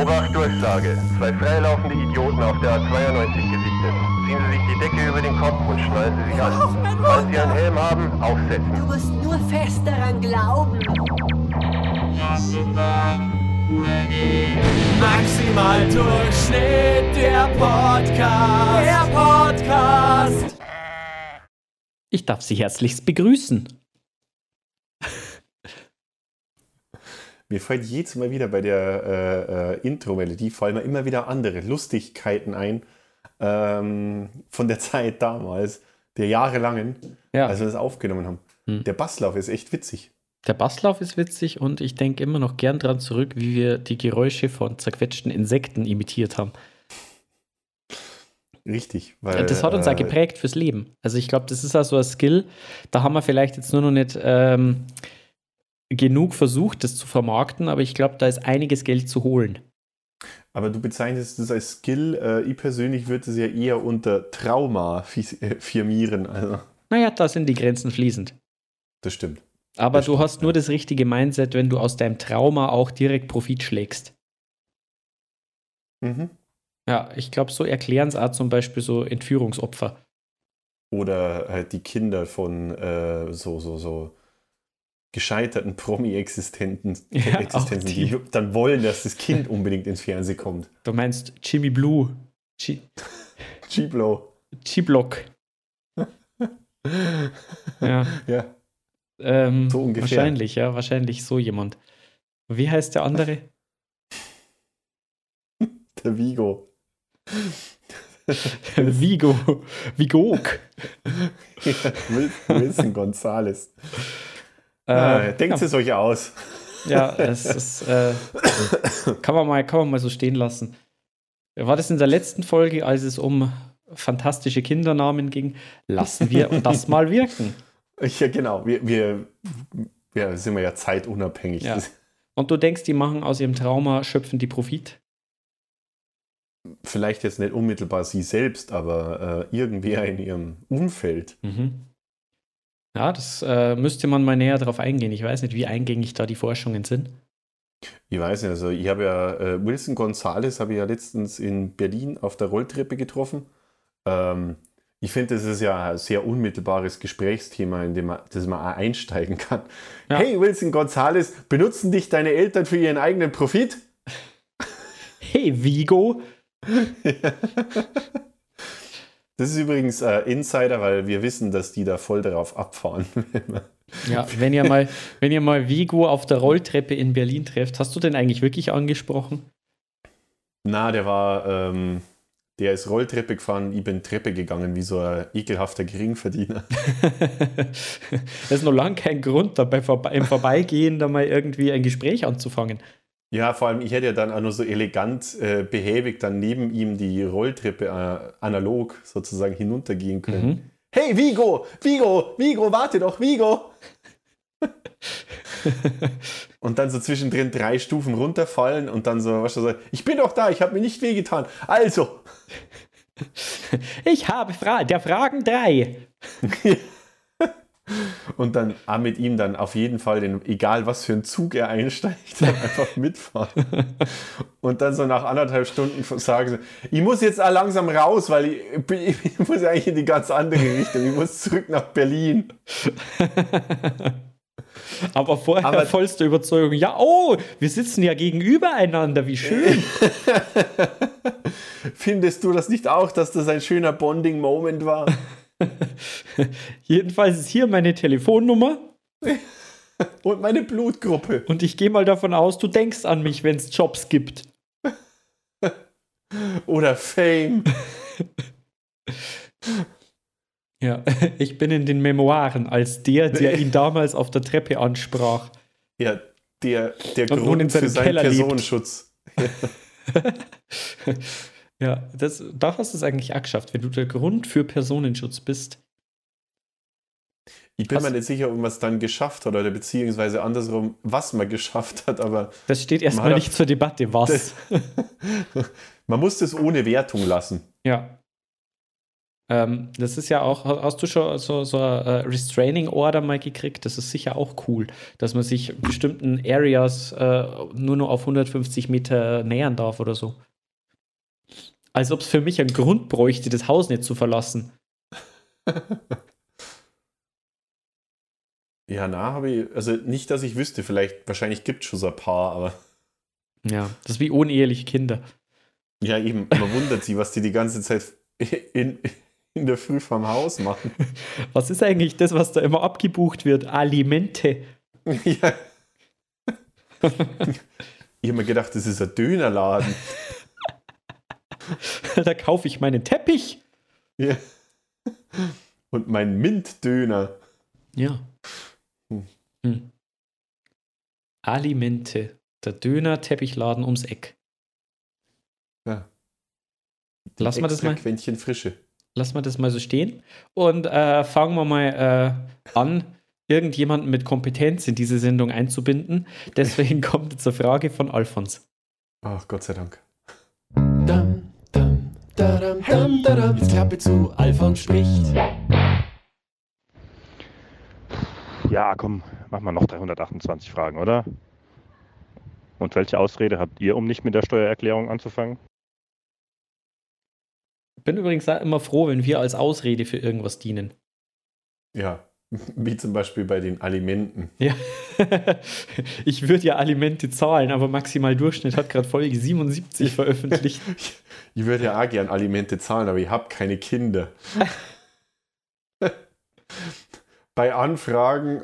Obacht Durchsage. Zwei freilaufende Idioten auf der A92 gesichtet. Ziehen Sie sich die Decke über den Kopf und schnallen Sie sich an. Mund. Falls Sie einen Helm haben, Du aufsetzen. musst nur fest daran glauben. Maximal Durchschnitt, der Podcast. Der Podcast. Ich darf Sie herzlichst begrüßen. Mir fällt jedes Mal wieder bei der äh, äh, Intro-Melodie, fallen mir immer wieder andere Lustigkeiten ein ähm, von der Zeit damals, der jahrelangen, Ja, als wir das aufgenommen haben. Hm. Der Basslauf ist echt witzig. der Basslauf ist witzig und ich denke immer noch gern dran zurück, wie wir die Geräusche von zerquetschten Insekten imitiert haben. Richtig. Weil, das hat uns auch äh, geprägt fürs Leben. Also ich glaube, das ist auch so ein Skill. Da haben wir vielleicht jetzt nur noch nicht ähm, genug versucht, das zu vermarkten, aber ich glaube, da ist einiges Geld zu holen. Aber du bezeichnest das als Skill. Äh, ich persönlich würde es ja eher unter Trauma äh, firmieren. Also, Naja, da sind die Grenzen fließend. das stimmt. Aber Das du stimmt, hast nur das richtige Mindset, wenn du aus deinem Trauma auch direkt Profit schlägst. Mhm. Ja, ich glaube, so erklären es auch zum Beispiel so Entführungsopfer. Oder halt die Kinder von äh, so, so, so gescheiterten Promi-Existenzen, Ja, Existenzen, die. die. dann wollen, dass das Kind unbedingt ins Fernsehen kommt. Du meinst Jimmy Blue, G- G-Blow. G-Block. Ja, Ja, ähm, So ungefähr. wahrscheinlich, ja, wahrscheinlich so jemand. Wie heißt der andere? der Vigo. Vigo. Vigog. Ja, Wil- Wilson Gonzales. Äh, ah, denkt ja, es euch aus. ja, es ist, äh, kann, man mal, kann man mal so stehen lassen. War das in der letzten Folge, als es um fantastische Kindernamen ging? Lassen wir das mal wirken. Ja, genau. Wir, wir, wir sind wir ja zeitunabhängig. Ja. Und du denkst, die machen aus ihrem Trauma, schöpfen die Profit? Vielleicht jetzt nicht unmittelbar sie selbst, aber äh, irgendwer in ihrem Umfeld. Mhm. Ja, das äh, müsste man mal näher darauf eingehen. Ich weiß nicht, wie eingängig da die Forschungen sind. Ich weiß nicht, also ich habe ja äh, Wilson Gonzales habe ich ja letztens in Berlin auf der Rolltreppe getroffen. Ähm, ich finde, das ist ja ein sehr unmittelbares Gesprächsthema, in dem man, das man auch einsteigen kann. Ja. Hey Wilson Gonzales, benutzen dich deine Eltern für ihren eigenen Profit? Hey, Vigo! Das ist übrigens äh, Insider, weil wir wissen, dass die da voll darauf abfahren. Ja, wenn ihr mal, wenn ihr mal Vigo auf der Rolltreppe in Berlin trefft, hast du den eigentlich wirklich angesprochen? Na, der war, ähm, der ist Rolltreppe gefahren, ich bin Treppe gegangen, wie so ein ekelhafter Geringverdiener. das ist noch lang kein Grund, dabei vorbe im Vorbeigehen da mal irgendwie ein Gespräch anzufangen. Ja, vor allem, ich hätte ja dann auch nur so elegant, äh, behäbig dann neben ihm die Rolltreppe äh, analog sozusagen hinuntergehen können. Mhm. Hey, Vigo, Vigo, Vigo, warte doch, Vigo! und dann so zwischendrin drei Stufen runterfallen und dann so, was du so, ich bin doch da, ich habe mir nicht wehgetan. Also, Ich habe Fra der Fragen drei. und dann auch mit ihm dann auf jeden Fall, den, egal was für ein Zug er einsteigt, dann einfach mitfahren. Und dann so nach anderthalb Stunden sagen sie, ich muss jetzt langsam raus, weil ich, bin- ich muss eigentlich in die ganz andere Richtung. Ich muss zurück nach Berlin. Aber vorher Aber- vollste Überzeugung. Ja, oh, wir sitzen ja gegenüber einander, wie schön. Findest du das nicht auch, dass das ein schöner Bonding-Moment war? Jedenfalls ist hier meine Telefonnummer Und meine Blutgruppe. und ich gehe mal davon aus, du denkst an mich, wenn es Jobs gibt. Oder Fame. Ja, ich bin in den Memoiren als der, der ihn damals auf der Treppe ansprach. Ja, der, der Grund für seinen Keller. Personenschutz. Ja, das, da hast du es eigentlich auch geschafft, wenn du der Grund für Personenschutz bist. Ich bin mir nicht sicher, ob man es dann geschafft hat oder beziehungsweise andersrum, was man geschafft hat, aber Das steht erstmal nicht zur Debatte, was. man muss das ohne Wertung lassen. ja. Ähm, das ist ja auch, hast du schon so, so ein äh, Restraining Order mal gekriegt? Das ist sicher auch cool, dass man sich bestimmten Areas äh, nur noch auf 150 Meter nähern darf oder so. Als ob es für mich einen Grund bräuchte, das Haus nicht zu verlassen. Ja, na, habe ich, also nicht, dass ich wüsste, vielleicht, wahrscheinlich gibt es schon so ein paar, aber. Ja, das ist wie uneheliche Kinder. Ja, eben, man wundert sich, was die die ganze Zeit in, in der Früh vom Haus machen. Was ist eigentlich das, was da immer abgebucht wird? Alimente. Ja. ich habe mir gedacht, das ist ein Dönerladen. da kaufe ich meinen Teppich. Ja. Und meinen Mintdöner. Ja. Hm. Hm. Alimente. Der Döner-Teppichladen ums Eck. Ja. Lass mal das mal. Quäntchen Frische. Lass mal das mal so stehen. Und äh, fangen wir mal äh, an, irgendjemanden mit Kompetenz in diese Sendung einzubinden. Deswegen kommt jetzt eine Frage von Alfons. Ach, Gott sei Dank. Dum, dum, dadum, dum, dadum. Jetzt Klappe zu, Alfons spricht. Ja, komm, machen wir noch 328 Fragen, oder? Und welche Ausrede habt ihr, um nicht mit der Steuererklärung anzufangen? Bin übrigens immer froh, wenn wir als Ausrede für irgendwas dienen. Ja, wie zum Beispiel bei den Alimenten. Ja, ich würde ja Alimente zahlen, aber Maximal Durchschnitt hat gerade Folge 77 veröffentlicht. Ich würde ja auch gern Alimente zahlen, aber ich habe keine Kinder. bei Anfragen.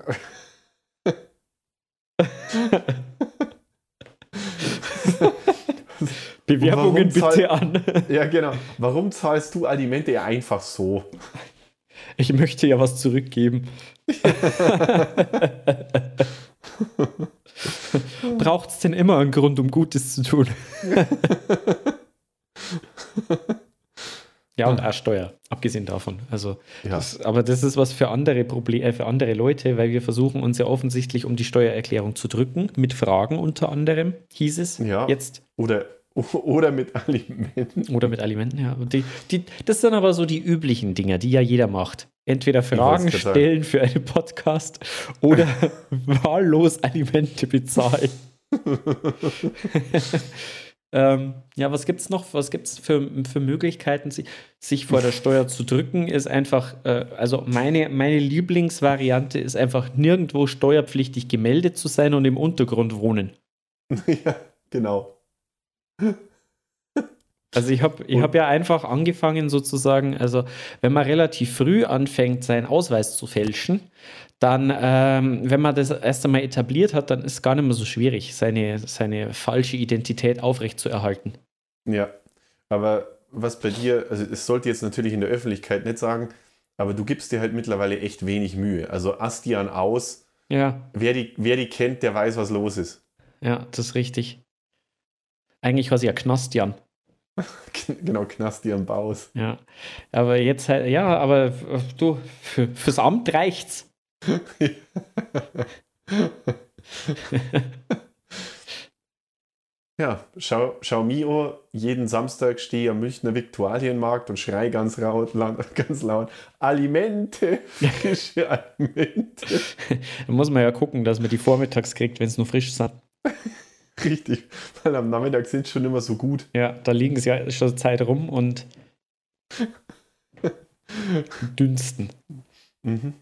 Bewerbungen bitte an. Ja, genau. Warum zahlst du Alimente einfach so? Ich möchte ja was zurückgeben. Braucht es denn immer einen Grund, um Gutes zu tun? ja, und auch Steuer, abgesehen davon. Also, ja. das, aber das ist was für andere Probleme, äh, für andere Leute, weil wir versuchen uns ja offensichtlich um die Steuererklärung zu drücken, mit Fragen unter anderem, hieß es. Ja. Jetzt. Oder oder mit Alimenten. Oder mit Alimenten, ja. Und die, die, das sind aber so die üblichen Dinger, die ja jeder macht. Entweder Fragen stellen für einen Podcast oder wahllos Alimente bezahlen. ähm, ja, was gibt es noch? Was gibt es für, für Möglichkeiten, sich vor der Steuer zu drücken? Ist einfach, äh, also meine, meine Lieblingsvariante ist einfach nirgendwo steuerpflichtig gemeldet zu sein und im Untergrund wohnen. Ja, genau. Also ich habe ich hab ja einfach angefangen sozusagen, also wenn man relativ früh anfängt, seinen Ausweis zu fälschen, dann, ähm, wenn man das erst einmal etabliert hat, dann ist es gar nicht mehr so schwierig, seine, seine falsche Identität aufrechtzuerhalten. Ja, aber was bei dir, also es sollte jetzt natürlich in der Öffentlichkeit nicht sagen, aber du gibst dir halt mittlerweile echt wenig Mühe. Also Astian aus, ja. wer, die, wer die kennt, der weiß, was los ist. Ja, das ist richtig. Eigentlich war sie ja Knastian. genau, Knastian Baus. Ja, aber jetzt halt, ja, aber du, für, fürs Amt reicht's. ja, schau, schau Mio, jeden Samstag stehe ich am Münchner Viktualienmarkt und schrei ganz laut, ganz laut Alimente, frische Alimente. da muss man ja gucken, dass man die vormittags kriegt, wenn es nur frisch sind. Richtig, weil am Nachmittag sind schon immer so gut. Ja, da liegen sie ja schon Zeit rum und dünsten. Mhm.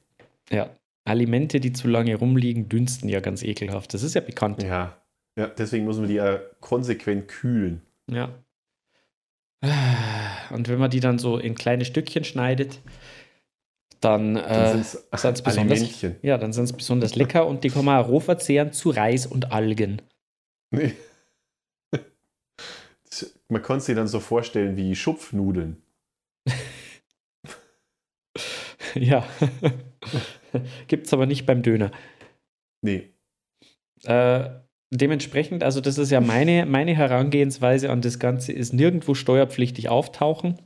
Ja, Alimente, die zu lange rumliegen, dünsten ja ganz ekelhaft. Das ist ja bekannt. Ja, ja deswegen muss man die ja konsequent kühlen. Ja. Und wenn man die dann so in kleine Stückchen schneidet, dann, äh, sind es besonders, ja, dann sind es besonders lecker und die kann man auch roh verzehren zu Reis und Algen. Nee. Man konnte sie dann so vorstellen wie Schupfnudeln. ja. Gibt es aber nicht beim Döner. Nee. Äh, dementsprechend, also das ist ja meine, meine Herangehensweise an das Ganze, ist nirgendwo steuerpflichtig auftauchen.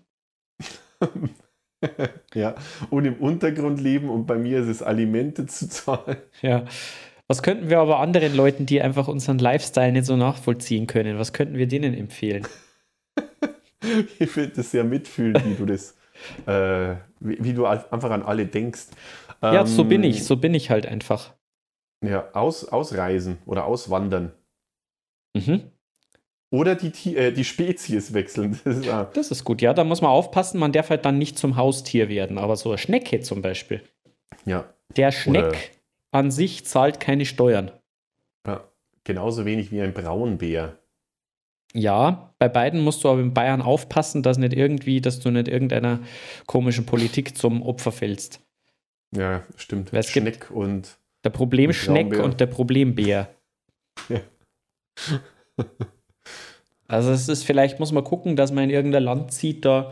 ja, und im Untergrund leben und bei mir ist es Alimente zu zahlen. Ja, was könnten wir aber anderen Leuten, die einfach unseren Lifestyle nicht so nachvollziehen können, was könnten wir denen empfehlen? ich würde das sehr mitfühlen, wie du das äh, wie, wie du einfach an alle denkst. Ja, so Ähm, bin ich, so bin ich halt einfach. Ja, aus, ausreisen oder auswandern. Mhm. Oder die, äh, die Spezies wechseln. Das ist, ah, Das ist gut, ja, da muss man aufpassen, man darf halt dann nicht zum Haustier werden, aber so eine Schnecke zum Beispiel. ja, Der Schneck an sich zahlt keine Steuern. ja, genauso wenig wie ein Braunbär. Ja, bei beiden musst du aber in Bayern aufpassen, dass nicht irgendwie, dass du nicht irgendeiner komischen Politik zum Opfer fällst. Ja, stimmt. Weil es gibt- Schneck und Der Problemschneck Braunbär. und der Problembär. Ja. Also es ist vielleicht, muss man gucken, dass man in irgendein Land zieht, da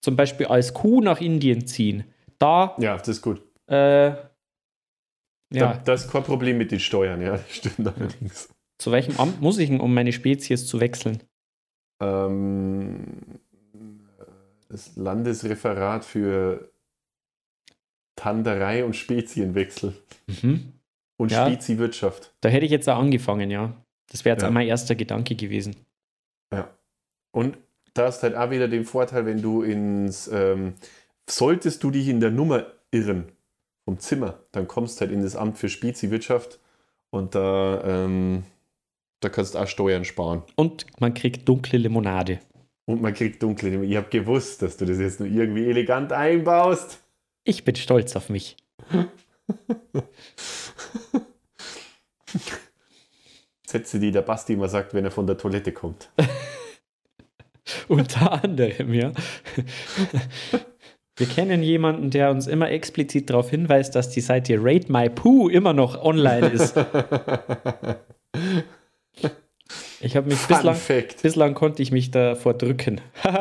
zum Beispiel als Kuh nach Indien ziehen. Da, ja, das ist gut. äh, Da, ja, das ist kein Problem mit den Steuern, ja, das stimmt allerdings. zu welchem Amt muss ich um meine Spezies zu wechseln? Ähm, das Landesreferat für Tanderei und Spezienwechsel Mhm. und Ja. Speziewirtschaft. Da hätte ich jetzt auch angefangen, ja. Das wäre jetzt Ja. auch mein erster Gedanke gewesen. Ja. Und da hast halt auch wieder den Vorteil, wenn du ins, ähm, solltest du dich in der Nummer irren vom Zimmer, dann kommst halt in das Amt für Speziewirtschaft und da, ähm, da kannst du auch Steuern sparen. Und man kriegt dunkle Limonade. Und man kriegt dunkle. Ich habe gewusst, dass du das jetzt nur irgendwie elegant einbaust. Ich bin stolz auf mich. Sätze, die der Basti immer sagt, wenn er von der Toilette kommt. Unter anderem, ja. Wir kennen jemanden, der uns immer explizit darauf hinweist, dass die Seite Rate My Poo immer noch online ist. Ich habe mich Fun bislang, Fact. bislang konnte ich mich davor drücken.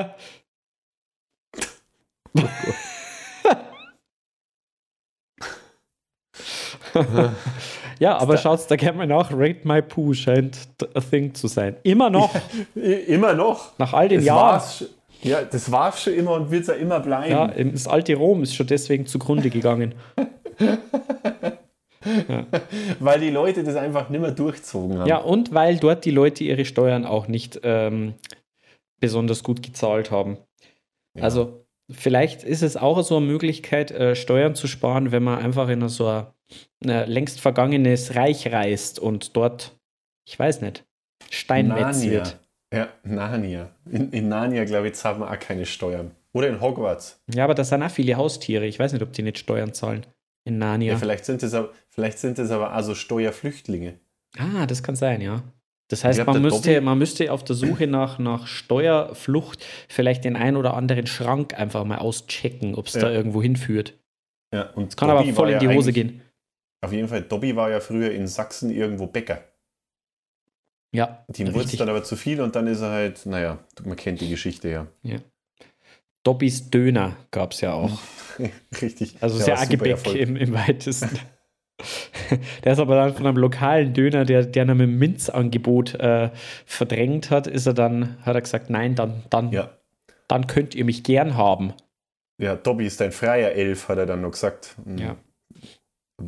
ja, aber schaut's da gerne mal nach. Rate My Poo scheint a thing zu sein. Immer noch, I- Immer noch. nach all den Das Jahren. war's, ja, das war's schon immer und wird es ja immer bleiben. Ja, das alte Rom ist schon deswegen zugrunde gegangen. Weil die Leute das einfach nicht mehr durchzogen haben. Ja, und weil dort die Leute ihre Steuern auch nicht ähm, besonders gut gezahlt haben. Ja. Also vielleicht ist es auch so eine Möglichkeit, äh, Steuern zu sparen, wenn man einfach in so ein äh, längst vergangenes Reich reist und dort, ich weiß nicht, Steinmetz Narnia. wird. Ja, Narnia. In, in Narnia, glaube ich, zahlt man auch keine Steuern. Oder in Hogwarts. Ja, aber das sind auch viele Haustiere. Ich weiß nicht, ob die nicht Steuern zahlen in Ja. Narnia. vielleicht, sind das, aber- vielleicht sind aber also Steuerflüchtlinge. Ah, das kann sein, ja. Das heißt, hab man müsste, man müsste auf der Suche nach, nach Steuerflucht vielleicht den ein oder anderen Schrank einfach mal auschecken, ob es Ja. da irgendwo hinführt. Ja, und Kann Dobby aber voll in die ja Hose gehen. Auf jeden Fall, Dobby war ja früher in Sachsen irgendwo Bäcker. Ja, Die wurde dann aber zu viel und dann ist er halt, naja, man kennt die Geschichte ja. Dobbys Döner gab es ja auch. Richtig. Also Der sehr super Gebäck im, im weitesten. der ist aber dann von einem lokalen Döner, der, der ihn mit dem Minzangebot äh, verdrängt hat, ist er dann, hat er gesagt, nein, dann, dann, Ja. dann könnt ihr mich gern haben. Ja, Dobby ist ein freier Elf, hat er dann noch gesagt. Mhm. Ja.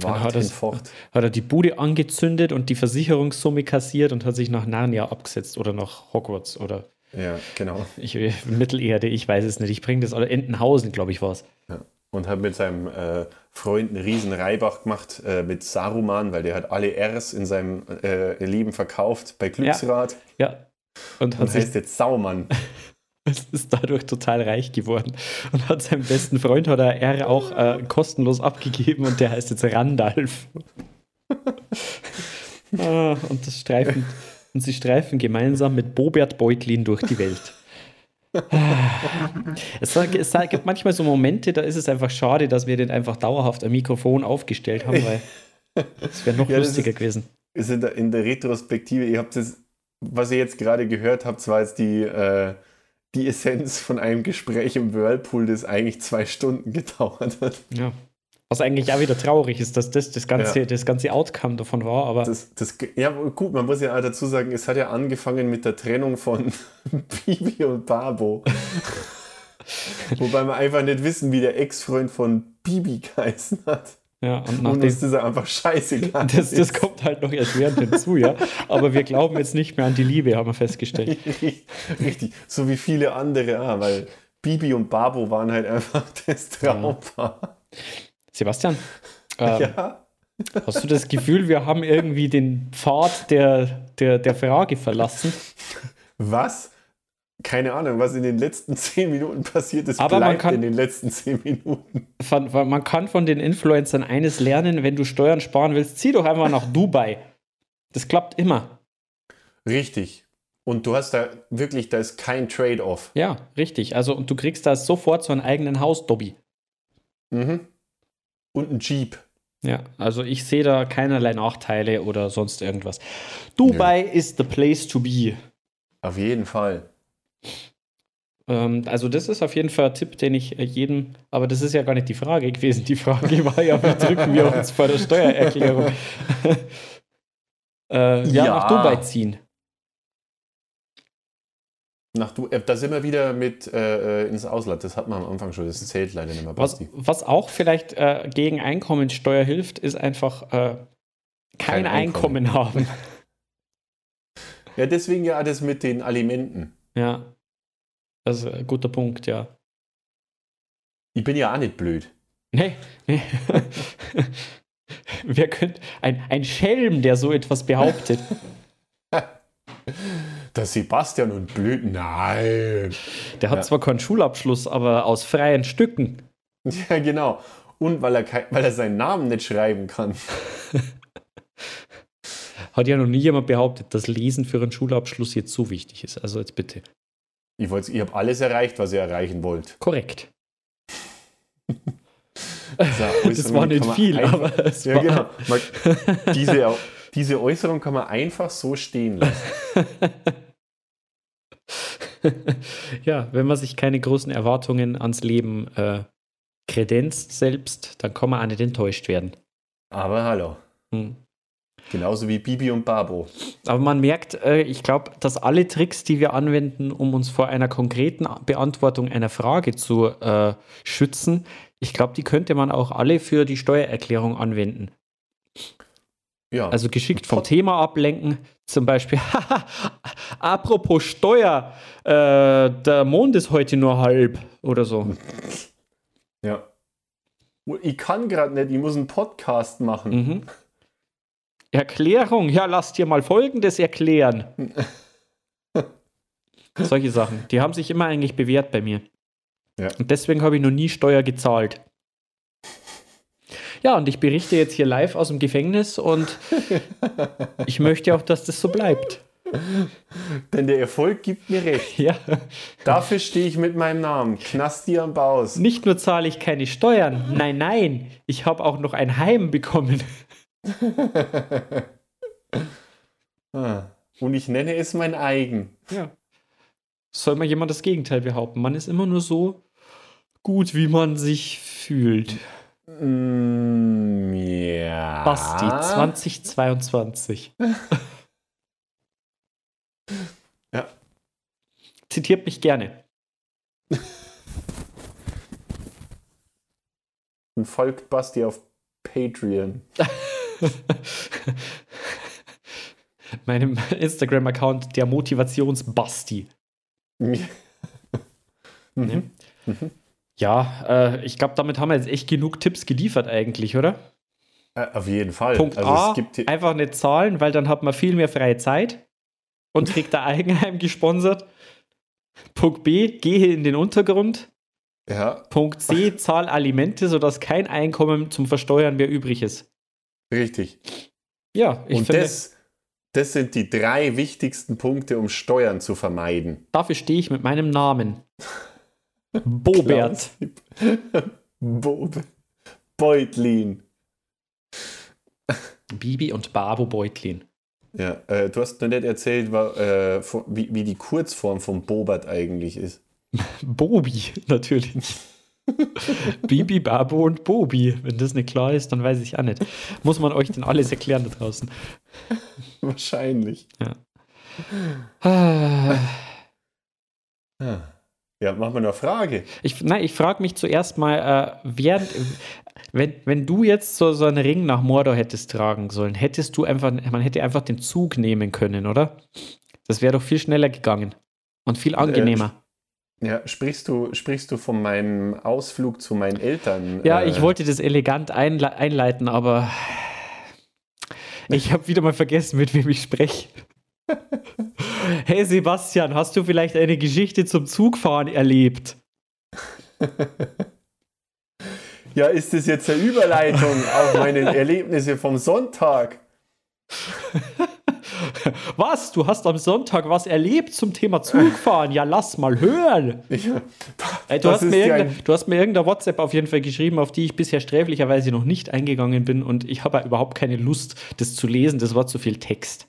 Wart hat hinfort. Hat er die Bude angezündet und die Versicherungssumme kassiert und hat sich nach Narnia abgesetzt oder nach Hogwarts oder Ja, genau. ich, Mittelerde, ich weiß es nicht. Ich bringe das, oder Entenhausen, glaube ich, war es. Und hat mit seinem äh, Freund einen riesen Reibach gemacht äh, mit Saruman, weil der hat alle Rs in seinem äh, Leben verkauft bei Glücksrad Ja. Und und hat sich heißt jetzt Saumann. ist dadurch total reich geworden und hat seinem besten Freund hat er R auch äh, kostenlos abgegeben und der heißt jetzt Randalf. ah, und das streifen und sie streifen gemeinsam mit Bobert Beutlin durch die Welt. Ah. es, es gibt manchmal so Momente, da ist es einfach schade, dass wir den einfach dauerhaft am Mikrofon aufgestellt haben, weil es wäre noch Ja, lustiger ist- gewesen. Ist in der, in der Retrospektive, ihr habt das, was ihr jetzt gerade gehört habt, war jetzt die, äh, die Essenz von einem Gespräch im Whirlpool, das eigentlich zwei Stunden gedauert hat. Ja. Was eigentlich auch wieder traurig ist, dass das das ganze, Ja. das ganze Outcome davon war, aber Das, das, ja, gut, man muss ja auch dazu sagen, es hat ja angefangen mit der Trennung von Bibi und Babo. Wobei wir einfach nicht wissen, wie der Ex-Freund von Bibi geheißen hat. Ja, und nachdem, uns ist einfach scheißegal. Das, das kommt halt noch erschwerend hinzu, ja. Aber wir glauben jetzt nicht mehr an die Liebe, haben wir festgestellt. Richtig, so wie viele andere auch, weil Bibi und Babo waren halt einfach das Traumpaar. Sebastian, ähm, Ja. hast du das Gefühl, wir haben irgendwie den Pfad der, der, der Frage verlassen? Was? Keine Ahnung, was in den letzten zehn Minuten passiert ist, Aber man bleibt kann- in den letzten zehn Minuten. Von, man kann von den Influencern eines lernen, wenn du Steuern sparen willst, zieh doch einfach nach Dubai. Das klappt immer. Richtig. Und du hast da wirklich, da ist kein Trade-off. Ja, richtig. Also, und du kriegst da sofort so einen eigenen Hausdobby. Mhm. Und ein Jeep. Ja, also ich sehe da keinerlei Nachteile oder sonst irgendwas. Dubai is the place to be. Auf jeden Fall. Ähm, also das ist auf jeden Fall ein Tipp, den ich äh, jedem, aber das ist ja gar nicht die Frage gewesen. Die Frage war ja, wie drücken wir uns vor der Steuererklärung? äh, ja, Ja. nach Dubai ziehen. Nach du, äh, da sind wir wieder mit äh, äh, ins Ausland. Das hat man am Anfang schon. Das zählt leider nicht mehr, Was, was auch vielleicht äh, gegen Einkommensteuer hilft, ist einfach äh, kein, Kein Einkommen. Einkommen. haben. Ja, deswegen ja das mit den Alimenten. Ja. Das ist ein guter Punkt, ja. Ich bin ja auch nicht blöd. Nee, nee. Wer könnte. Ein, ein Schelm, der so etwas behauptet. Der Sebastian und blöd. Nein. Der hat Ja. zwar keinen Schulabschluss, aber aus freien Stücken. Ja, genau. Und weil er, weil er seinen Namen nicht schreiben kann. Hat ja noch nie jemand behauptet, dass Lesen für einen Schulabschluss jetzt so wichtig ist. Also jetzt bitte. Ich, ich habe alles erreicht, was ihr erreichen wollt. Korrekt. So, Das war nicht viel, aber es Ja, war. genau. Man, diese, diese Äußerung kann man einfach so stehen lassen. ja, wenn man sich keine großen Erwartungen ans Leben äh, kredenzt selbst, dann kann man auch nicht enttäuscht werden. Aber hallo. Hm. Genauso wie Bibi und Babo. Aber man merkt, äh, ich glaube, dass alle Tricks, die wir anwenden, um uns vor einer konkreten Beantwortung einer Frage zu äh, schützen, ich glaube, die könnte man auch alle für die Steuererklärung anwenden. Ja. Also geschickt vom Thema ablenken. Zum Beispiel, haha, apropos Steuer, äh, der Mond ist heute nur halb oder so. ja. Ich kann gerade nicht, ich muss einen Podcast machen. Mhm. Erklärung, ja, lass dir mal Folgendes erklären. Solche Sachen, die haben sich immer eigentlich bewährt bei mir. Ja. Und deswegen habe ich noch nie Steuer gezahlt. Ja, und ich berichte jetzt hier live aus dem Gefängnis und ich möchte auch, dass das so bleibt. Denn der Erfolg gibt mir recht. Ja. Dafür stehe ich mit meinem Namen. Knasti am Baus. Nicht nur zahle ich keine Steuern, nein, nein, ich habe auch noch ein Heim bekommen. Ah. Und ich nenne es mein eigen. Ja. Soll mal jemand das Gegenteil behaupten? Man ist immer nur so gut, wie man sich fühlt. Mm, ja. Basti 2022. Ja. Zitiert mich gerne. Und folgt Basti auf Patreon. Meinem Instagram-Account der Motivationsbasti. Mhm. Ja, äh, ich glaube, damit haben wir jetzt echt genug Tipps geliefert eigentlich, oder? Äh, auf jeden Fall. Punkt also A, es gibt hier- einfach nicht zahlen, weil dann hat man viel mehr freie Zeit und kriegt ein Eigenheim gesponsert. Punkt B, gehe in den Untergrund. ja, Punkt C, zahl Alimente, sodass kein Einkommen zum Versteuern mehr übrig ist. Richtig. Ja, ich Und finde, das, das sind die drei wichtigsten Punkte, um Steuern zu vermeiden. dafür stehe ich mit meinem Namen. Bobert. Bo Beutlin. Bibi und Babo Beutlin. Ja, äh, du hast noch nicht erzählt, wa- äh, wie, wie die Kurzform von Bobert eigentlich ist. Bobi, natürlich. Bibi, Babo und Bobi. Wenn das nicht klar ist, dann weiß ich auch nicht. Muss man euch denn alles erklären da draußen? Wahrscheinlich. Ah. Ja, machen wir noch eine Frage. Ich, nein, ich frage mich zuerst mal, äh, während, wenn, wenn du jetzt so, so einen Ring nach Mordor hättest tragen sollen, hättest du einfach, man hätte einfach den Zug nehmen können, oder? Das wäre doch viel schneller gegangen und viel angenehmer. Ja, sprichst du, sprichst du von meinem Ausflug zu meinen Eltern? Ja, äh, ich wollte das elegant einle einleiten, aber ich habe wieder mal vergessen, mit wem ich spreche. Hey Sebastian, hast du vielleicht eine Geschichte zum Zugfahren erlebt? Ja, ist das jetzt eine Überleitung auf meine Erlebnisse vom Sonntag? Was? Du hast am Sonntag was erlebt zum Thema Zugfahren? Ja, lass mal hören. Ich, Ey, du, hast ist mir ja irgendeine, du hast mir irgendeine WhatsApp auf jeden Fall geschrieben, auf die ich bisher sträflicherweise noch nicht eingegangen bin und ich habe überhaupt keine Lust, das zu lesen. Das war zu viel Text.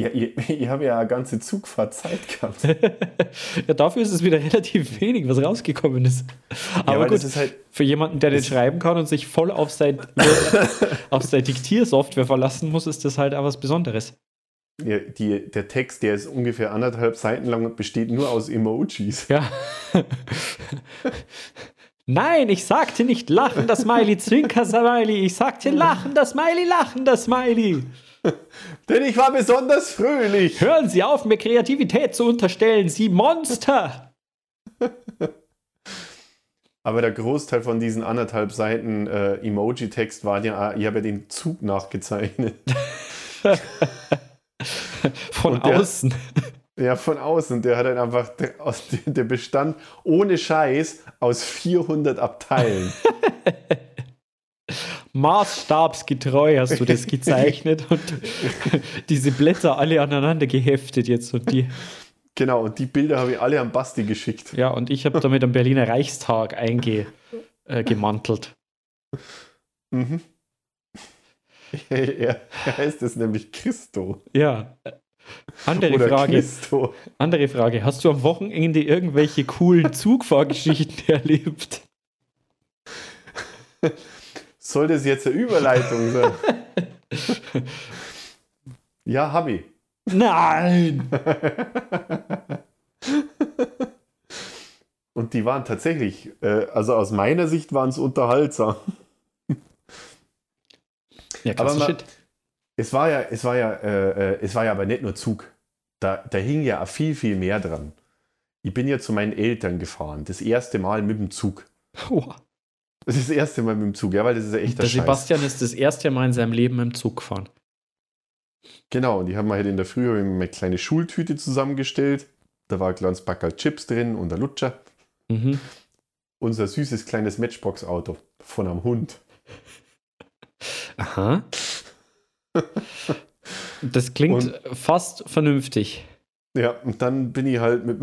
Ja, ich, ich habe ja eine ganze Zugfahrt Zeit gehabt. ja, dafür ist es wieder relativ wenig, was rausgekommen ist. Aber weil gut, ist halt- für jemanden, der nicht schreiben kann und sich voll auf, sein, auf seine Diktiersoftware verlassen muss, ist das halt auch was Besonderes. Die, der Text, der ist ungefähr anderthalb Seiten lang und besteht nur aus Emojis. Ja. Nein, ich sagte nicht lachender Smiley, Zwinker Smiley. Ich sagte lachender Smiley, lachender Smiley. Denn ich war besonders fröhlich. Hören Sie auf, mir Kreativität zu unterstellen, Sie Monster. Aber der Großteil von diesen anderthalb Seiten äh, Emoji-Text war ja, ich habe ja den Zug nachgezeichnet. Von der- außen. Ja, von außen. Der hat dann einfach, der, aus, der bestand ohne Scheiß aus 400 Abteilen. Maßstabsgetreu hast du das gezeichnet und diese Blätter alle aneinander geheftet jetzt und die. genau, und die Bilder habe ich alle an Basti geschickt. Ja, und ich habe damit am Berliner Reichstag eingemantelt. Mhm. Er, er heißt es nämlich Christo. Ja. Andere Oder Frage. Christo. Andere Frage. Hast du am Wochenende irgendwelche coolen Zugfahrgeschichten erlebt? Soll das jetzt eine Überleitung sein? ja, habe ich. Nein! Und die waren tatsächlich, äh, also aus meiner Sicht waren es unterhaltsam. Ja, Aber klasse ma- Shit. Es war ja, es war ja, äh, äh, es war ja aber nicht nur Zug. Da, da hing ja viel, viel mehr dran. Ich bin ja zu meinen Eltern gefahren. Das erste Mal mit dem Zug. Oh, Das ist das erste Mal mit dem Zug, ja, weil das ist ja echt der der Scheiß. Sebastian ist das erste Mal in seinem Leben im Zug gefahren. Genau, und die haben wir halt in der Früh eine kleine Schultüte zusammengestellt. Da war ein kleines Backerl Chips drin und ein Lutscher. Mhm. Unser süßes kleines Matchbox-Auto von einem Hund. Aha. Das klingt fast vernünftig. Ja, und dann bin ich halt mit,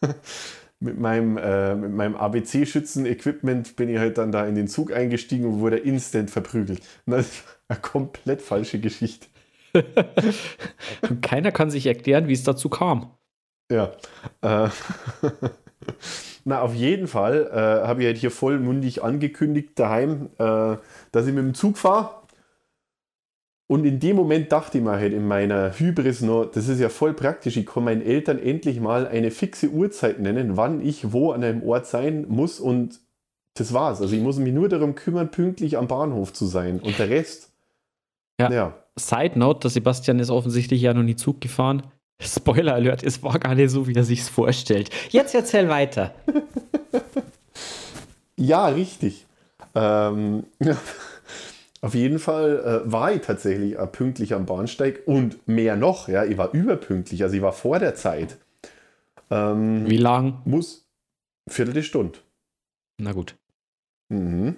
mit meinem, äh, mit meinem ABC-Schützen-Equipment bin ich halt dann da in den Zug eingestiegen und wurde instant verprügelt. Und das ist eine komplett falsche Geschichte. Und keiner kann sich erklären, wie es dazu kam. Ja. Äh, Na, auf jeden Fall äh, habe ich halt hier vollmundig angekündigt daheim, äh, dass ich mit dem Zug fahre. Und in dem Moment dachte ich mir halt in meiner Hybris noch, das ist ja voll praktisch, ich kann meinen Eltern endlich mal eine fixe Uhrzeit nennen, wann ich wo an einem Ort sein muss und das war's. Also ich muss mich nur darum kümmern, pünktlich am Bahnhof zu sein. Und der Rest, Ja. ja. Side Note, der Sebastian ist offensichtlich ja noch nie Zug gefahren. Spoiler Alert, es war gar nicht so, wie er sich's vorstellt. Jetzt erzähl weiter. Ja, richtig. Ähm, auf jeden Fall äh, war ich tatsächlich äh, pünktlich am Bahnsteig und mehr noch, ja, ich war überpünktlich, also ich war vor der Zeit. Ähm, Wie lang? Muss Viertelstunde. Na gut. Mhm.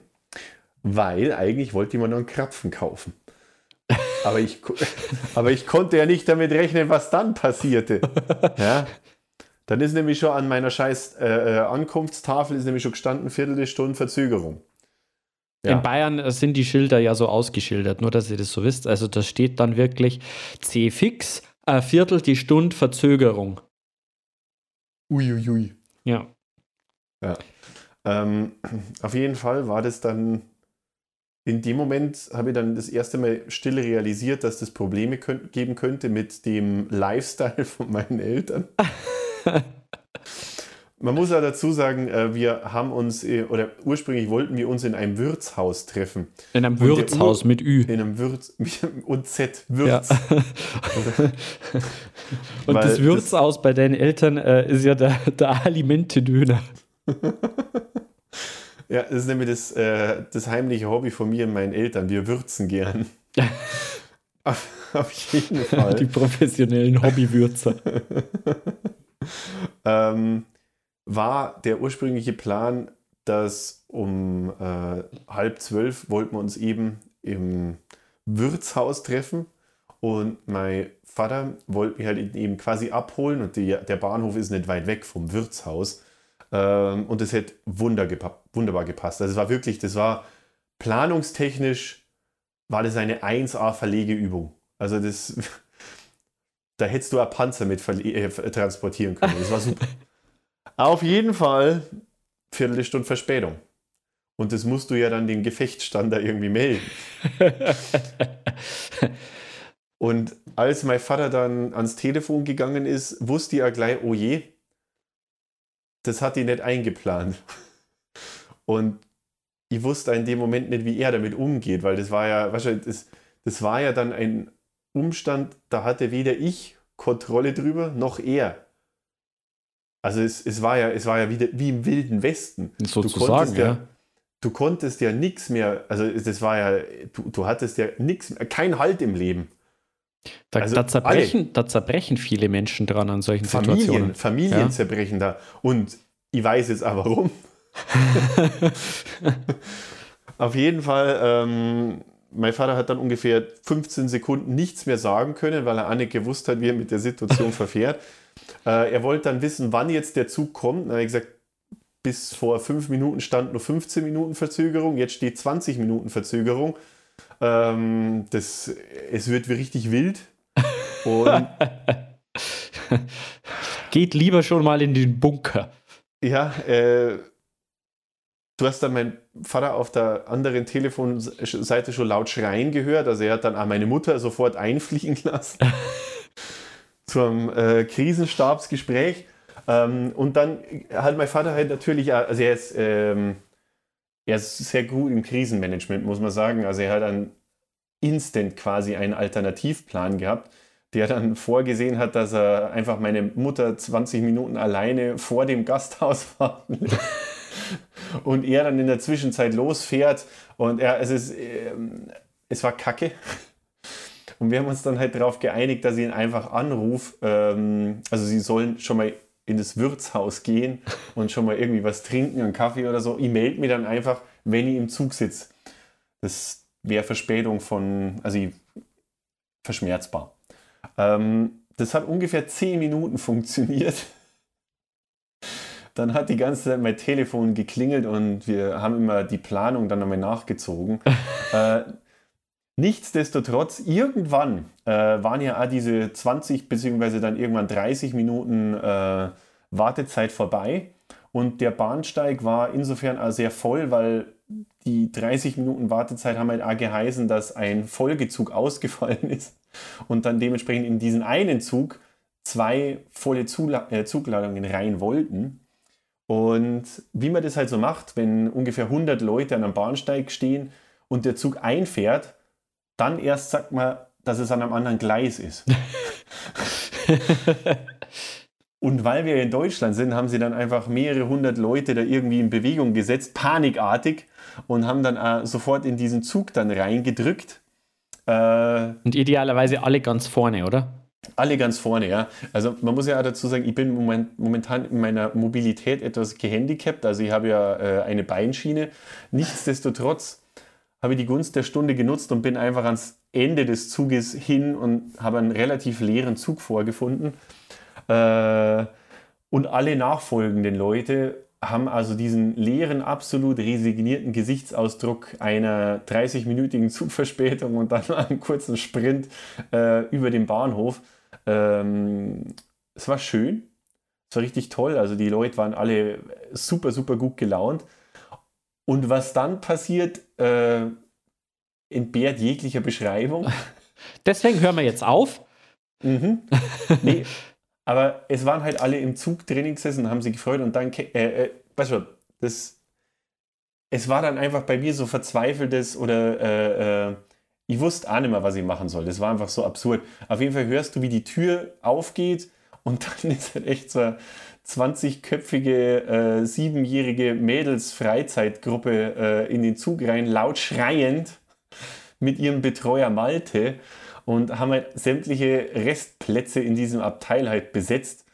Weil eigentlich wollte ich mir noch einen Krapfen kaufen. Aber ich, aber ich konnte ja nicht damit rechnen, was dann passierte. Ja? Dann ist nämlich schon an meiner scheiß äh, äh, Ankunftstafel ist nämlich schon gestanden, Viertelstunde Verzögerung. Ja. In Bayern äh, sind die Schilder ja so ausgeschildert, nur dass ihr das so wisst. Also da steht dann wirklich C fix, ein Viertel die Stunde Verzögerung. Uiuiui. Ja. Ähm, auf jeden Fall war das dann, in dem Moment habe ich dann das erste Mal still realisiert, dass das Probleme könnt, geben könnte mit dem Lifestyle von meinen Eltern. Man muss ja dazu sagen, äh, wir haben uns, äh, oder ursprünglich wollten wir uns in einem Wirtshaus treffen. In einem Wirtshaus mit Ü. In einem Wirts und Z, Wirts. Ja. Und das Wirtshaus bei deinen Eltern äh, ist ja der, der Alimente-Döner. Ja, das ist nämlich das, äh, das heimliche Hobby von mir und meinen Eltern. Wir würzen gern. auf, auf jeden Fall. Die professionellen Hobbywürzer. ähm, war der ursprüngliche Plan, dass um äh, halb zwölf wollten wir uns eben im Wirtshaus treffen und mein Vater wollte mich halt eben quasi abholen und die, der Bahnhof ist nicht weit weg vom Wirtshaus ähm, und das hätte wunder gepa wunderbar gepasst. Also es war wirklich, das war planungstechnisch war das eine 1A Verlegeübung. Also das, da hättest du ein Panzer mit äh, transportieren können. Das war super. Auf jeden Fall Viertelstunde Verspätung. Und das musst du ja dann den Gefechtsstand da irgendwie melden. Und als mein Vater dann ans Telefon gegangen ist, wusste er gleich, oh je, das hat die nicht eingeplant. Und ich wusste in dem Moment nicht, wie er damit umgeht, weil das war ja, wahrscheinlich, das, das war ja dann ein Umstand, da hatte weder ich Kontrolle drüber, noch er. Also es, es, war, ja, es war ja wieder wie im Wilden Westen. Sozusagen, konntest ja. Du konntest ja nichts mehr, also das war ja, du, du hattest ja nichts, kein Halt im Leben. Da, Also da, zerbrechen, da zerbrechen viele Menschen dran an solchen Familien, Situationen. Familien Ja. zerbrechen da. Und ich weiß jetzt auch warum. Auf jeden Fall, ähm, mein Vater hat dann ungefähr 15 Sekunden nichts mehr sagen können, weil er auch nicht gewusst hat, wie er mit der Situation verfährt. Äh, er wollte dann wissen, wann jetzt der Zug kommt. Dann habe ich gesagt, bis vor fünf Minuten stand nur 15 Minuten Verzögerung, jetzt steht 20 Minuten Verzögerung. Ähm, das, es wird wie richtig wild. Und Geht lieber schon mal in den Bunker. Ja, äh, du hast dann meinen Vater auf der anderen Telefonseite schon laut schreien gehört. Also er hat dann auch meine Mutter sofort einfliegen lassen zum äh, Krisenstabsgespräch. Ähm, und dann hat mein Vater halt natürlich, also er ist, ähm, er ist sehr gut im Krisenmanagement, muss man sagen. Also er hat dann instant quasi einen Alternativplan gehabt, der dann vorgesehen hat, dass er einfach meine Mutter 20 Minuten alleine vor dem Gasthaus warten lässt. und er dann in der Zwischenzeit losfährt und er, es ist, ähm, es war kacke. Und wir haben uns dann halt darauf geeinigt, dass ich ihn einfach anrufe. Ähm, also sie sollen schon mal in das Wirtshaus gehen und schon mal irgendwie was trinken, einen Kaffee oder so. Ich melde mich dann einfach, wenn ich im Zug sitze. Das wäre Verspätung von, also verschmerzbar. Ähm, das hat ungefähr 10 Minuten funktioniert. Dann hat die ganze Zeit mein Telefon geklingelt und wir haben immer die Planung dann nochmal nachgezogen. äh, nichtsdestotrotz, irgendwann äh, waren ja auch diese 20 beziehungsweise dann irgendwann 30 Minuten äh, Wartezeit vorbei und der Bahnsteig war insofern auch sehr voll, weil die 30 Minuten Wartezeit haben halt auch geheißen, dass ein Folgezug ausgefallen ist und dann dementsprechend in diesen einen Zug zwei volle Zula äh, Zugladungen rein wollten. Und wie man das halt so macht, wenn ungefähr 100 Leute an einem Bahnsteig stehen und der Zug einfährt, dann erst sagt man, dass es an einem anderen Gleis ist. Und weil wir in Deutschland sind, haben sie dann einfach mehrere hundert Leute da irgendwie in Bewegung gesetzt, panikartig, und haben dann äh, sofort in diesen Zug dann reingedrückt. Äh, Und idealerweise alle ganz vorne, oder? alle ganz vorne, ja. Also man muss ja auch dazu sagen, ich bin moment, momentan in meiner Mobilität etwas gehandicapt. Also ich habe ja äh, eine Beinschiene. Nichtsdestotrotz habe ich die Gunst der Stunde genutzt und bin einfach ans Ende des Zuges hin und habe einen relativ leeren Zug vorgefunden. Äh, und alle nachfolgenden Leute haben also diesen leeren, absolut resignierten Gesichtsausdruck einer 30-minütigen Zugverspätung und dann einen kurzen Sprint äh, über den Bahnhof. Ähm, es war schön, es war richtig toll. Also die Leute waren alle super, super gut gelaunt. Und was dann passiert, äh, entbehrt jeglicher Beschreibung. Deswegen hören wir jetzt auf. Mhm. Nee, Aber es waren halt alle im Zug drinnen gesessen, haben sich gefreut und dann, äh, äh, weißt du, das, es war dann einfach bei mir so verzweifeltes oder äh, äh, ich wusste auch nicht mehr, was ich machen soll. Das war einfach so absurd. Auf jeden Fall hörst du, wie die Tür aufgeht und dann ist halt echt so 20-köpfige, äh, siebenjährige Mädels-Freizeitgruppe äh, in den Zug rein, laut schreiend mit ihrem Betreuer Malte und haben halt sämtliche Restplätze in diesem Abteil halt besetzt.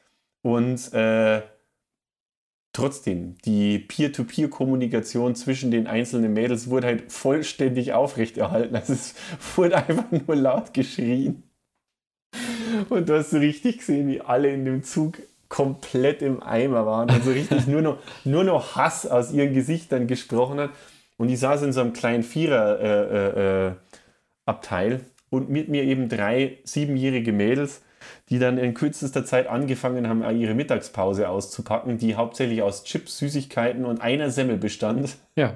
Und äh, trotzdem, die Peer-to-Peer-Kommunikation zwischen den einzelnen Mädels wurde halt vollständig aufrechterhalten. Also es wurde einfach nur laut geschrien. Und du hast so richtig gesehen, wie alle in dem Zug komplett im Eimer waren. Also richtig nur noch, nur noch Hass aus ihren Gesichtern gesprochen hat. Und ich saß in so einem kleinen Vierer-Abteil äh, äh, Abteil und mit mir eben drei siebenjährige Mädels, die dann in kürzester Zeit angefangen haben, ihre Mittagspause auszupacken, die hauptsächlich aus Chips, Süßigkeiten und einer Semmel bestand. Ja.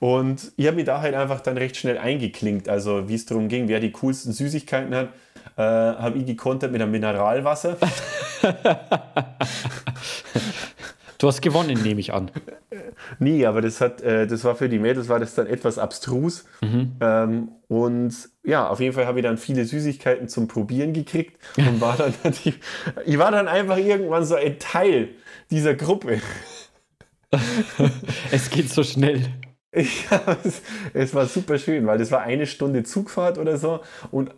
Und ich habe mich da halt einfach dann recht schnell eingeklinkt. Also wie es darum ging, wer die coolsten Süßigkeiten hat, äh, habe ich gekontert mit einem Mineralwasser. Du hast gewonnen, nehme ich an. Nie, aber das hat, äh, das war für die Mädels war das dann etwas abstrus. Ähm, und ja, auf jeden Fall habe ich dann viele Süßigkeiten zum Probieren gekriegt und war dann, ich war dann einfach irgendwann so ein Teil dieser Gruppe. Es geht so schnell. Ja, es, es war super schön, weil das war eine Stunde Zugfahrt oder so und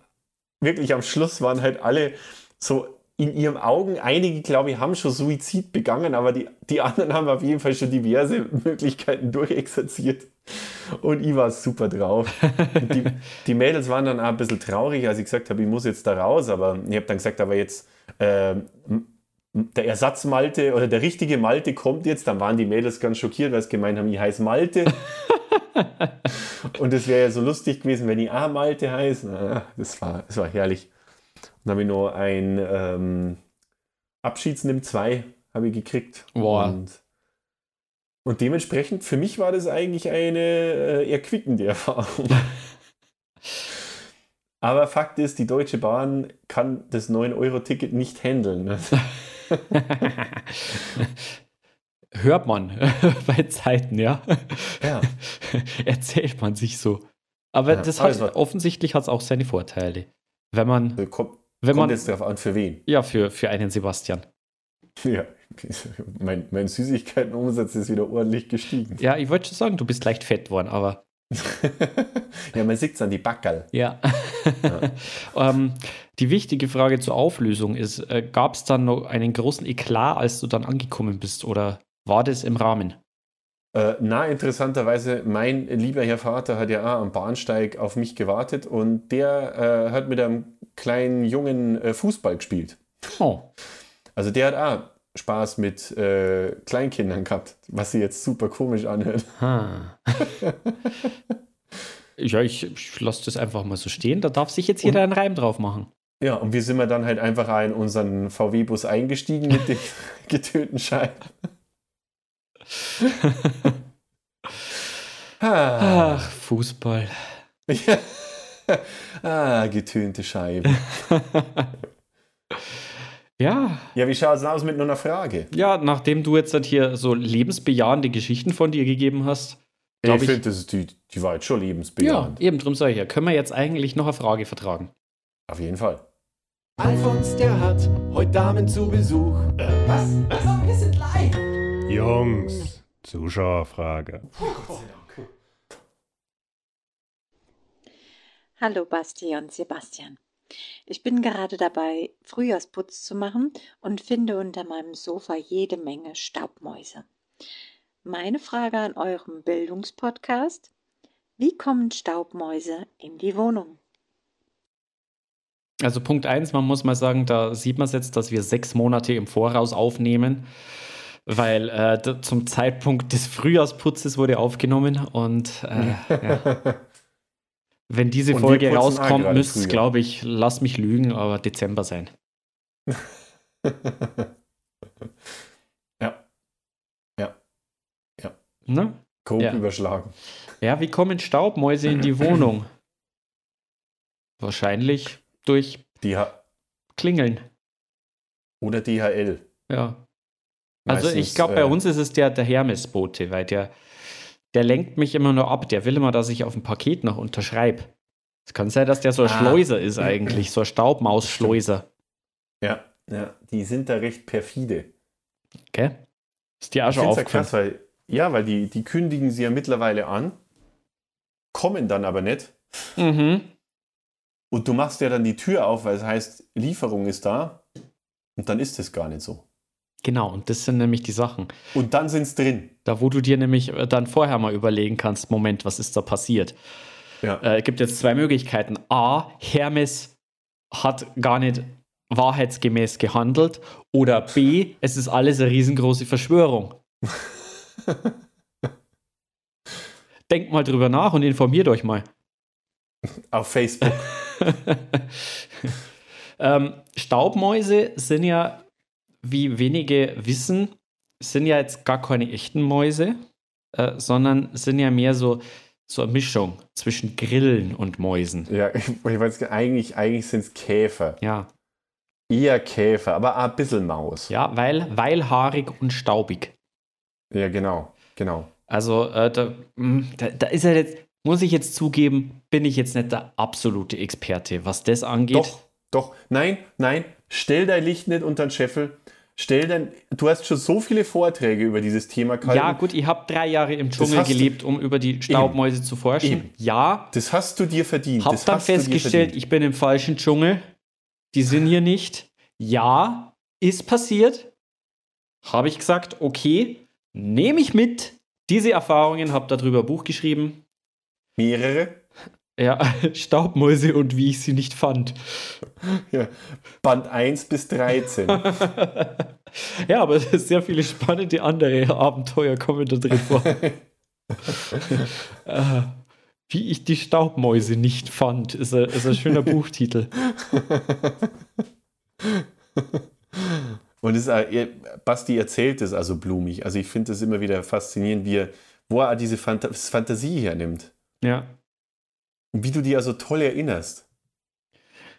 wirklich am Schluss waren halt alle so in ihren Augen, einige glaube ich haben schon Suizid begangen, aber die, die anderen haben auf jeden Fall schon diverse Möglichkeiten durchexerziert. Und ich war super drauf. Die, die Mädels waren dann auch ein bisschen traurig, als ich gesagt habe, ich muss jetzt da raus, aber ich habe dann gesagt, aber jetzt ähm, der Ersatz Malte oder der richtige Malte kommt jetzt, dann waren die Mädels ganz schockiert, weil sie gemeint haben, ich heiße Malte. und es wäre ja so lustig gewesen, wenn ich auch Malte heiße. Na, Das war, das war herrlich. Und dann habe ich noch ein ähm, Abschiedsnimm 2 habe ich gekriegt. Boah. Und, und dementsprechend, für mich war das eigentlich eine äh, erquickende Erfahrung. Aber Fakt ist, die Deutsche Bahn kann das 9-Euro-Ticket nicht handeln. Hört man bei Zeiten, ja. Ja. Erzählt man sich so. Aber Ja, das hat, es war- offensichtlich hat es auch seine Vorteile. Wenn man, Also Kommt, wenn kommt man, jetzt darauf an, für wen. ja, für, für einen Sebastian. Ja, mein, mein Süßigkeitenumsatz ist wieder ordentlich gestiegen. Ja, ich wollte schon sagen, du bist leicht fett worden, aber ja, man sieht es an die Backerl. ja. ähm, die wichtige Frage zur Auflösung ist, äh, gab es dann noch einen großen Eklat, als du dann angekommen bist oder war das im Rahmen? Äh, na, interessanterweise, mein lieber Herr Vater hat ja auch am Bahnsteig auf mich gewartet und der äh, hat mit einem kleinen Jungen äh, Fußball gespielt. Oh, Also der hat auch Spaß mit äh, Kleinkindern gehabt, was sie jetzt super komisch anhört. ja, ich, ich lasse das einfach mal so stehen. Da darf sich jetzt jeder einen Reim drauf machen. Ja, und wir sind wir dann halt einfach in unseren VW-Bus eingestiegen mit den getönten Scheiben. ah, Ach, Fußball. ah, getönte Scheiben. Ja, Ja, wie schaut es aus mit nur einer Frage? ja, nachdem du jetzt halt hier so lebensbejahende Geschichten von dir gegeben hast, Ich ich- finde, das ist die, die war jetzt schon ja, lebensbejahend. eben drum sage ich ja, können wir jetzt eigentlich noch eine Frage vertragen? Auf jeden Fall. Alfons, der hat heute Damen zu Besuch. Was? Was? Wir sind live. Jungs, Zuschauerfrage. Hallo Basti und Sebastian. Ich bin gerade dabei, Frühjahrsputz zu machen und finde unter meinem Sofa jede Menge Staubmäuse. Meine Frage an eurem Bildungspodcast: Wie kommen Staubmäuse in die Wohnung? Also Punkt 1, man muss mal sagen, da sieht man es jetzt, dass wir sechs Monate im Voraus aufnehmen, weil äh, zum Zeitpunkt des Frühjahrsputzes wurde aufgenommen und äh, ja. Wenn diese Und Folge rauskommt, gerade müsste es, glaube ich, lass mich lügen, aber Dezember sein. ja, Ne? grob Ja. überschlagen. Ja, wie kommen Staubmäuse in die Wohnung? Wahrscheinlich durch Die ha Klingeln. Oder DHL. Ja. Also ich Meistens, glaube, bei äh, uns ist es der, der Hermes-Bote, weil der, der lenkt mich immer nur ab. Der will immer, dass ich auf ein Paket noch unterschreibe. Es kann sein, dass der so ein Ah. Schleuser ist eigentlich, so ein Staubmaus-Schleuser. Ja, ja, die sind da recht perfide. Gell? Ist dir auch schon ja krass, weil, ja, weil die, die kündigen sie ja mittlerweile an, kommen dann aber nicht. Mhm. Und du machst ja dann die Tür auf, weil es heißt, Lieferung ist da. Und dann ist es gar nicht so. Genau, und das sind nämlich die Sachen. Und dann sind es drin. Da, wo du dir nämlich äh, dann vorher mal überlegen kannst, Moment, was ist da passiert? Ja. Äh, gibt jetzt zwei Möglichkeiten. A, Hermes hat gar nicht wahrheitsgemäß gehandelt. Oder B, es ist alles eine riesengroße Verschwörung. Denkt mal drüber nach und informiert euch mal. Auf Facebook. ähm, Staubmäuse sind ja, wie wenige wissen, sind ja jetzt gar keine echten Mäuse, äh, sondern sind ja mehr so, so eine Mischung zwischen Grillen und Mäusen. ja, ich, weiß, eigentlich, eigentlich sind es Käfer. Ja, Eher Käfer, aber ein bisschen Maus. ja weil, weil haarig und staubig. Ja, genau. Genau. Also äh, da, mh, da, da ist er jetzt, muss ich jetzt zugeben, bin ich jetzt nicht der absolute Experte, was das angeht. Doch, doch. Nein, nein. Stell dein Licht nicht unter den Scheffel. Stell dein. Du hast schon so viele Vorträge über dieses Thema gehalten. Ja, gut, ich habe drei Jahre im Dschungel gelebt, um über die Staubmäuse zu forschen. Eben. Ja, Das hast du dir verdient. Hab das dann festgestellt, ich bin im falschen Dschungel. Die sind hier nicht. Ja, ist passiert. Habe ich gesagt, okay, nehme ich mit. Diese Erfahrungen, habe darüber ein Buch geschrieben. Mehrere. Ja, Staubmäuse und wie ich sie nicht fand. Ja. Band 1 bis 13. ja, aber sehr viele spannende andere Abenteuer kommen da drin vor. äh, wie ich die Staubmäuse nicht fand, ist ein, ist ein schöner Buchtitel. Und es er- Basti erzählt es also blumig. Also ich finde es immer wieder faszinierend, wie er, wo er diese Phanta Fantasie hernimmt. Ja, wie du die also toll erinnerst.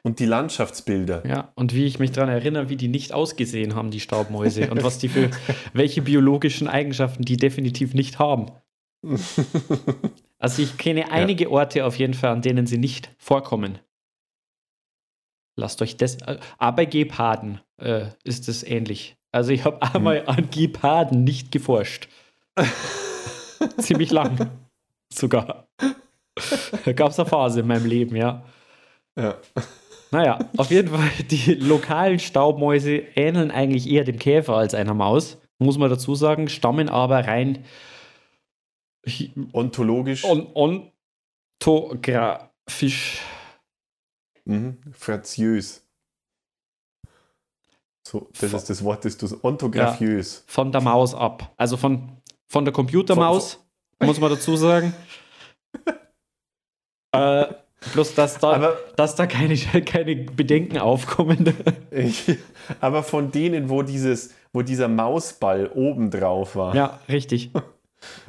Und die Landschaftsbilder. Ja, und wie ich mich daran erinnere, wie die nicht ausgesehen haben, die Staubmäuse, und was die für welche biologischen Eigenschaften die definitiv nicht haben. Also ich kenne einige Orte auf jeden Fall, an denen sie nicht vorkommen. Lasst euch das. Äh, aber bei Geparden äh, ist es ähnlich. Also ich habe einmal an Geparden nicht geforscht. Ziemlich lang. Sogar. Da gab es eine Phase in meinem Leben, ja. Ja. Naja, auf jeden Fall, die lokalen Staubmäuse ähneln eigentlich eher dem Käfer als einer Maus, muss man dazu sagen, stammen aber rein Ontologisch. on, ontographisch. Mhm. Fraziös. So, das ist das Wort, das du ontographiös. von der Maus ab. Also von, von der Computermaus, muss man dazu sagen. Äh, bloß, dass da, Aber- dass da keine, keine Bedenken aufkommen. Aber von denen, wo dieses, wo dieser Mausball oben drauf war, ja, richtig.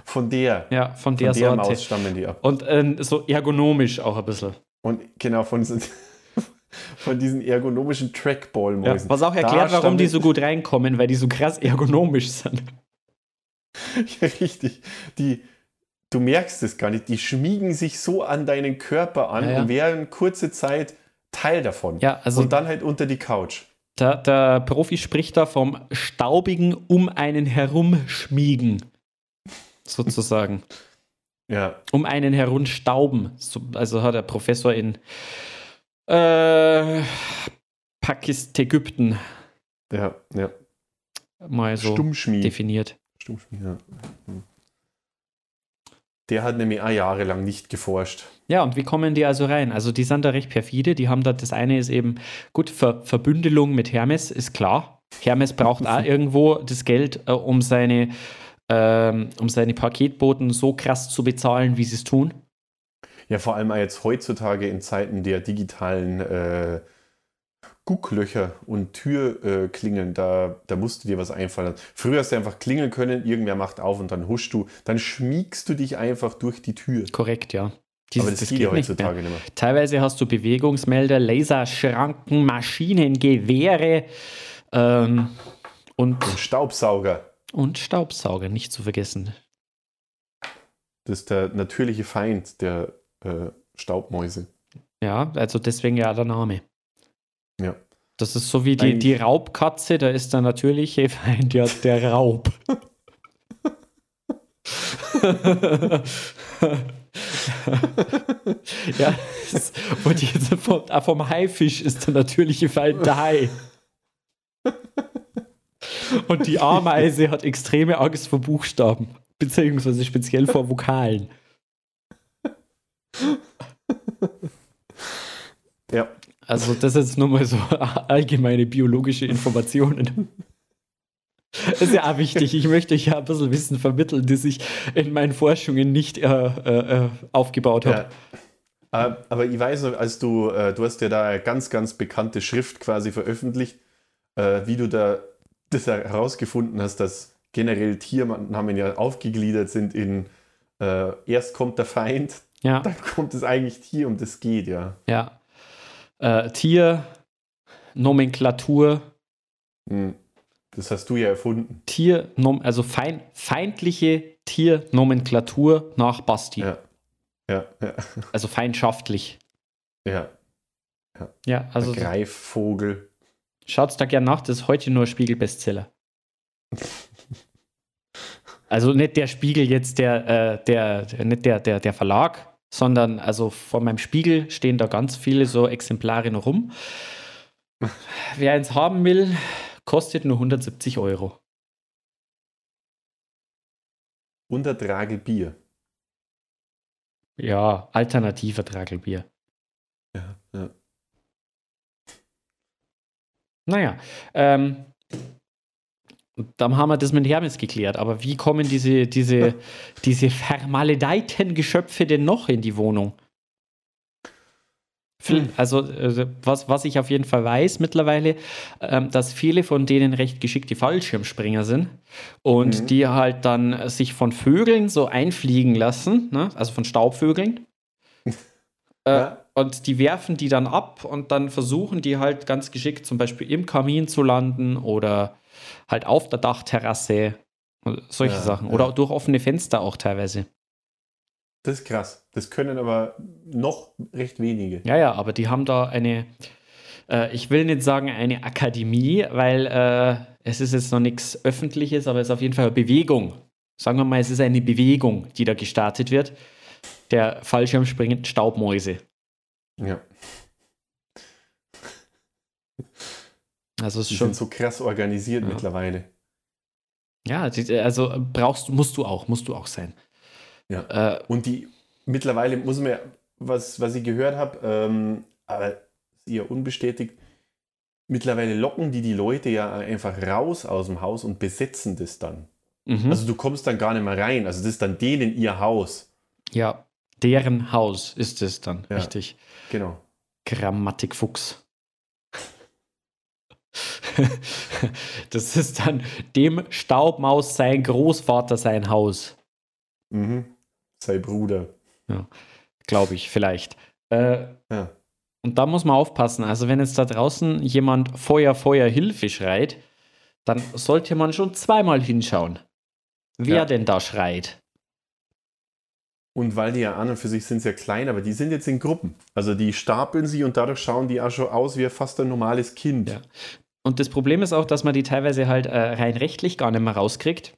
von der, Ja, von von der, der, Sorte. Maus stammen die ab. Und äh, so ergonomisch auch ein bisschen. Und genau von, von diesen ergonomischen Ja, Trackball-Mäusen. was auch Da erklärt, warum die so gut reinkommen, weil die so krass ergonomisch sind. Ja, richtig. Die, du merkst es gar nicht. Die schmiegen sich so an deinen Körper an Ja, und wären kurze Zeit Teil davon. Ja, also und dann halt unter die Couch. der, der Profi spricht da vom staubigen um einen herumschmiegen. Sozusagen. Ja, um einen herum stauben. So, also hat der Professor in äh, Pakistan, Ägypten ja, ja. mal so definiert. Stummschmied, ja. Hm. Der hat nämlich auch jahrelang nicht geforscht. Ja, und wie kommen die also rein? Also die sind da recht perfide. Die haben da, das eine ist eben, gut, Ver Verbündelung mit Hermes ist klar. Hermes braucht auch irgendwo das Geld, äh, um seine ähm, um seine Paketboten so krass zu bezahlen, wie sie es tun. Ja, vor allem auch jetzt heutzutage in Zeiten der digitalen äh, Gucklöcher und Türklingeln, da, da musst du dir was einfallen. Früher hast du einfach klingeln können, irgendwer macht auf und dann huschst du, dann schmiegst du dich einfach durch die Tür. Korrekt, ja. Aber Dieses- das, geht ja nicht mehr. heutzutage nicht mehr. Teilweise hast du Bewegungsmelder, Laserschranken, Maschinengewehre, Ähm, und, Und Staubsauger. und Staubsauger, nicht zu vergessen. Das ist der natürliche Feind der äh, Staubmäuse. Ja, also deswegen ja der Name. Ja. Das ist so wie die, Eigentlich- die Raubkatze, da ist der natürliche Feind ja der Raub. ja, das wollte ich jetzt vom, vom Haifisch ist der natürliche Feind der Hai. Und die Ameise hat extreme Angst vor Buchstaben, beziehungsweise speziell vor Vokalen. Ja. Also das ist nur mal so allgemeine biologische Informationen. Ist ja auch wichtig. Ich möchte euch ja ein bisschen Wissen vermitteln, das ich in meinen Forschungen nicht äh, äh, äh, aufgebaut habe. Ja. Äh, Aber ich weiß noch, als du, äh, du hast ja da eine ganz, ganz bekannte Schrift quasi veröffentlicht, wie du da das herausgefunden hast, dass generell Tiernamen ja aufgegliedert sind in äh, erst kommt der Feind, Ja, dann kommt es eigentlich Tier, um das geht, ja. ja. Äh, Tier, Nomenklatur, Hm. Das hast du ja erfunden. Tier, also fein, feindliche Tiernomenklatur nach Basti. Ja. Ja, ja, Also feindschaftlich. ja. Ja, also der Greifvogel. Schaut's da gern nach, das ist heute nur Spiegel-Bestseller. Also nicht der Spiegel jetzt der, äh, der, der nicht der, der, der Verlag, sondern also von meinem Spiegel stehen da ganz viele so Exemplare noch rum. Wer eins haben will, kostet nur 170 Euro. Und der Tragel Bier. Ja, alternativer Tragelbier. Ja, ja. Naja, ähm, dann haben wir das mit Hermes geklärt. Aber wie kommen diese, diese, diese vermaledeiten Geschöpfe denn noch in die Wohnung? Hm. Also, äh, was, was ich auf jeden Fall weiß mittlerweile, ähm, dass viele von denen recht geschickte Fallschirmspringer sind und Mhm. die halt dann äh, sich von Vögeln so einfliegen lassen, ne? also von Staubvögeln. Äh, Ja. Und die werfen die dann ab und dann versuchen die halt ganz geschickt zum Beispiel im Kamin zu landen oder halt auf der Dachterrasse. Solche Ja, Sachen. ja. Oder durch offene Fenster auch teilweise. Das ist krass. Das können aber noch recht wenige. Ja, ja, aber die haben da eine, äh, ich will nicht sagen eine Akademie, weil äh, es ist jetzt noch nichts Öffentliches, aber es ist auf jeden Fall eine Bewegung. Sagen wir mal, es ist eine Bewegung, die da gestartet wird. Der Fallschirmspringenden Staubmäuse. Ja. Also es Die schon. sind so krass organisiert Ja. mittlerweile. Ja, also brauchst du, musst du auch, musst du auch sein. Ja. Äh, Und die mittlerweile muss man, was, was ich gehört habe, ähm, aber eher unbestätigt, mittlerweile locken die die Leute ja einfach raus aus dem Haus und besetzen das dann. mhm. Also du kommst dann gar nicht mehr rein. Also das ist dann denen ihr Haus. ja, deren Haus ist es dann, Ja. richtig. Genau. Grammatikfuchs. das ist dann dem Staubmaus sein Großvater sein Haus, Mhm. Sei Bruder. glaube ich, vielleicht. Äh, Ja. und da muss man aufpassen. Also, wenn jetzt da draußen jemand Feuer, Feuer, Hilfe schreit, dann sollte man schon zweimal hinschauen, wer Ja. denn da schreit. Und weil die ja an und für sich sind sehr klein, aber die sind jetzt in Gruppen. Also die stapeln sie und dadurch schauen die auch schon aus wie fast ein normales Kind. Ja. Und das Problem ist auch, dass man die teilweise halt äh, rein rechtlich gar nicht mehr rauskriegt.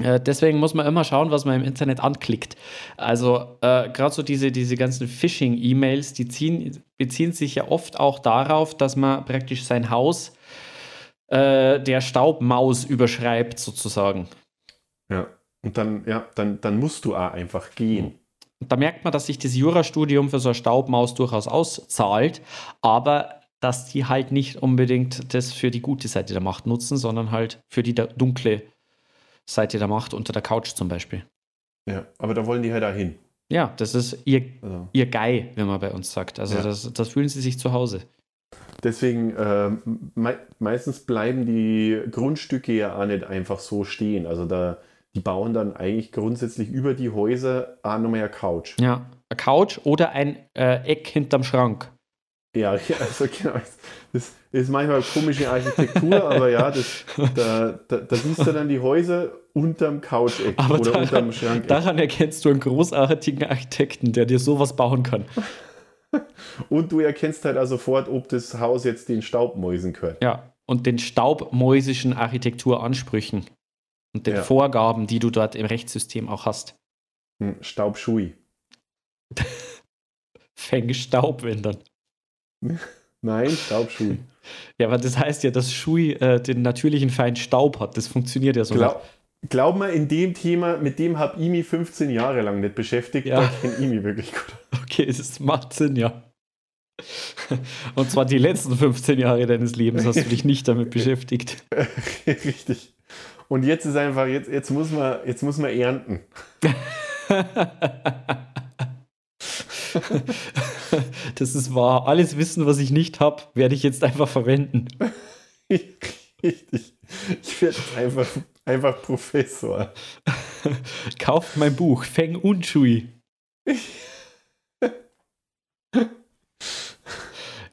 Äh, deswegen muss man immer schauen, was man im Internet anklickt. Also äh, gerade so diese, diese ganzen Phishing-E-Mails, die ziehen, beziehen sich ja oft auch darauf, dass man praktisch sein Haus äh, der Staubmaus überschreibt, sozusagen. Und dann, ja, dann, dann musst du auch einfach gehen. Und da merkt man, dass sich das Jurastudium für so eine Staubmaus durchaus auszahlt, aber dass die halt nicht unbedingt das für die gute Seite der Macht nutzen, sondern halt für die dunkle Seite der Macht unter der Couch zum Beispiel. Ja. Aber da wollen die halt auch hin. Ja, das ist ihr, Also ihr Guy, wenn man bei uns sagt. Also Ja. das, das fühlen sie sich zu Hause. deswegen, ähm, mei meistens bleiben die Grundstücke ja auch nicht einfach so stehen. Also da, die bauen dann eigentlich grundsätzlich über die Häuser auch nochmal eine Couch. Ja, eine Couch oder ein äh, Eck hinterm Schrank. Ja, also genau. Das ist manchmal komische Architektur, aber ja, das, da, da, da siehst du dann die Häuser unterm Couch-Eck oder daran, unterm Schrank. daran erkennst du einen großartigen Architekten, der dir sowas bauen kann. Und du erkennst halt auch sofort, ob das Haus jetzt den Staubmäusen gehört. Ja. Und den staubmäusischen Architekturansprüchen und den Ja. Vorgaben, die du dort im Rechtssystem auch hast. Hm, Staubschui. Fäng Staub, wenn dann. Nein, Staubschui. Ja, aber das heißt ja, dass Schui äh, den natürlichen Feind Staub hat. Das funktioniert ja so. Glaub, glaub mal, in dem Thema, mit dem habe ich mich 15 Jahre lang nicht beschäftigt, Ja. da kenne ich mich wirklich gut. Okay, das macht Sinn, ja. Und zwar die letzten 15 Jahre deines Lebens hast du dich nicht damit beschäftigt. Richtig. Und jetzt ist einfach, jetzt, jetzt, muss man, jetzt muss man ernten. Das ist wahr. Alles Wissen, was ich nicht habe, werde ich jetzt einfach verwenden. Richtig. Ich werde einfach, einfach Professor. Kauft mein Buch, Feng und Shui.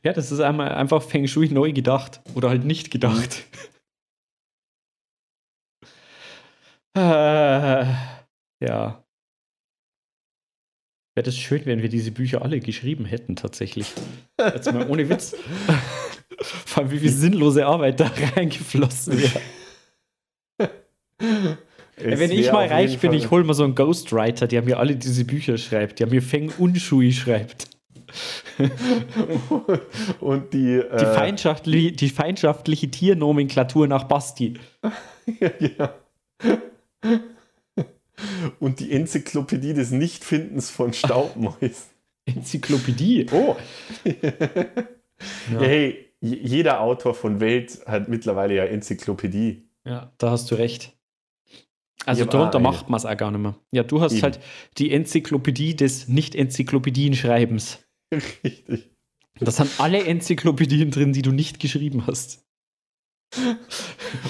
Ja, das ist einmal einfach Feng Shui neu gedacht. Oder halt nicht gedacht. Äh, ja. Wäre das schön, wenn wir diese Bücher alle geschrieben hätten, tatsächlich. Jetzt mal ohne Witz. Vor allem, wie viel sinnlose Arbeit da reingeflossen wäre. Es Wenn ich mal reich bin, Fall- ich hole mal so einen Ghostwriter, der mir alle diese Bücher schreibt, der mir Feng Unshui schreibt. Und die, Die, äh, feindschaftli die feindschaftliche Tiernomenklatur nach Basti. ja, genau. Und die Enzyklopädie des Nichtfindens von Staubmäusen. Enzyklopädie. Oh. Ja. Hey, jeder Autor von Welt hat mittlerweile ja Enzyklopädie. Ja, da hast du recht. Also darunter eine. macht man es auch gar nicht mehr. Ja, du hast Eben. halt die Enzyklopädie des Nicht-Enzyklopädien-Schreibens. Richtig. Da sind alle Enzyklopädien drin, die du nicht geschrieben hast.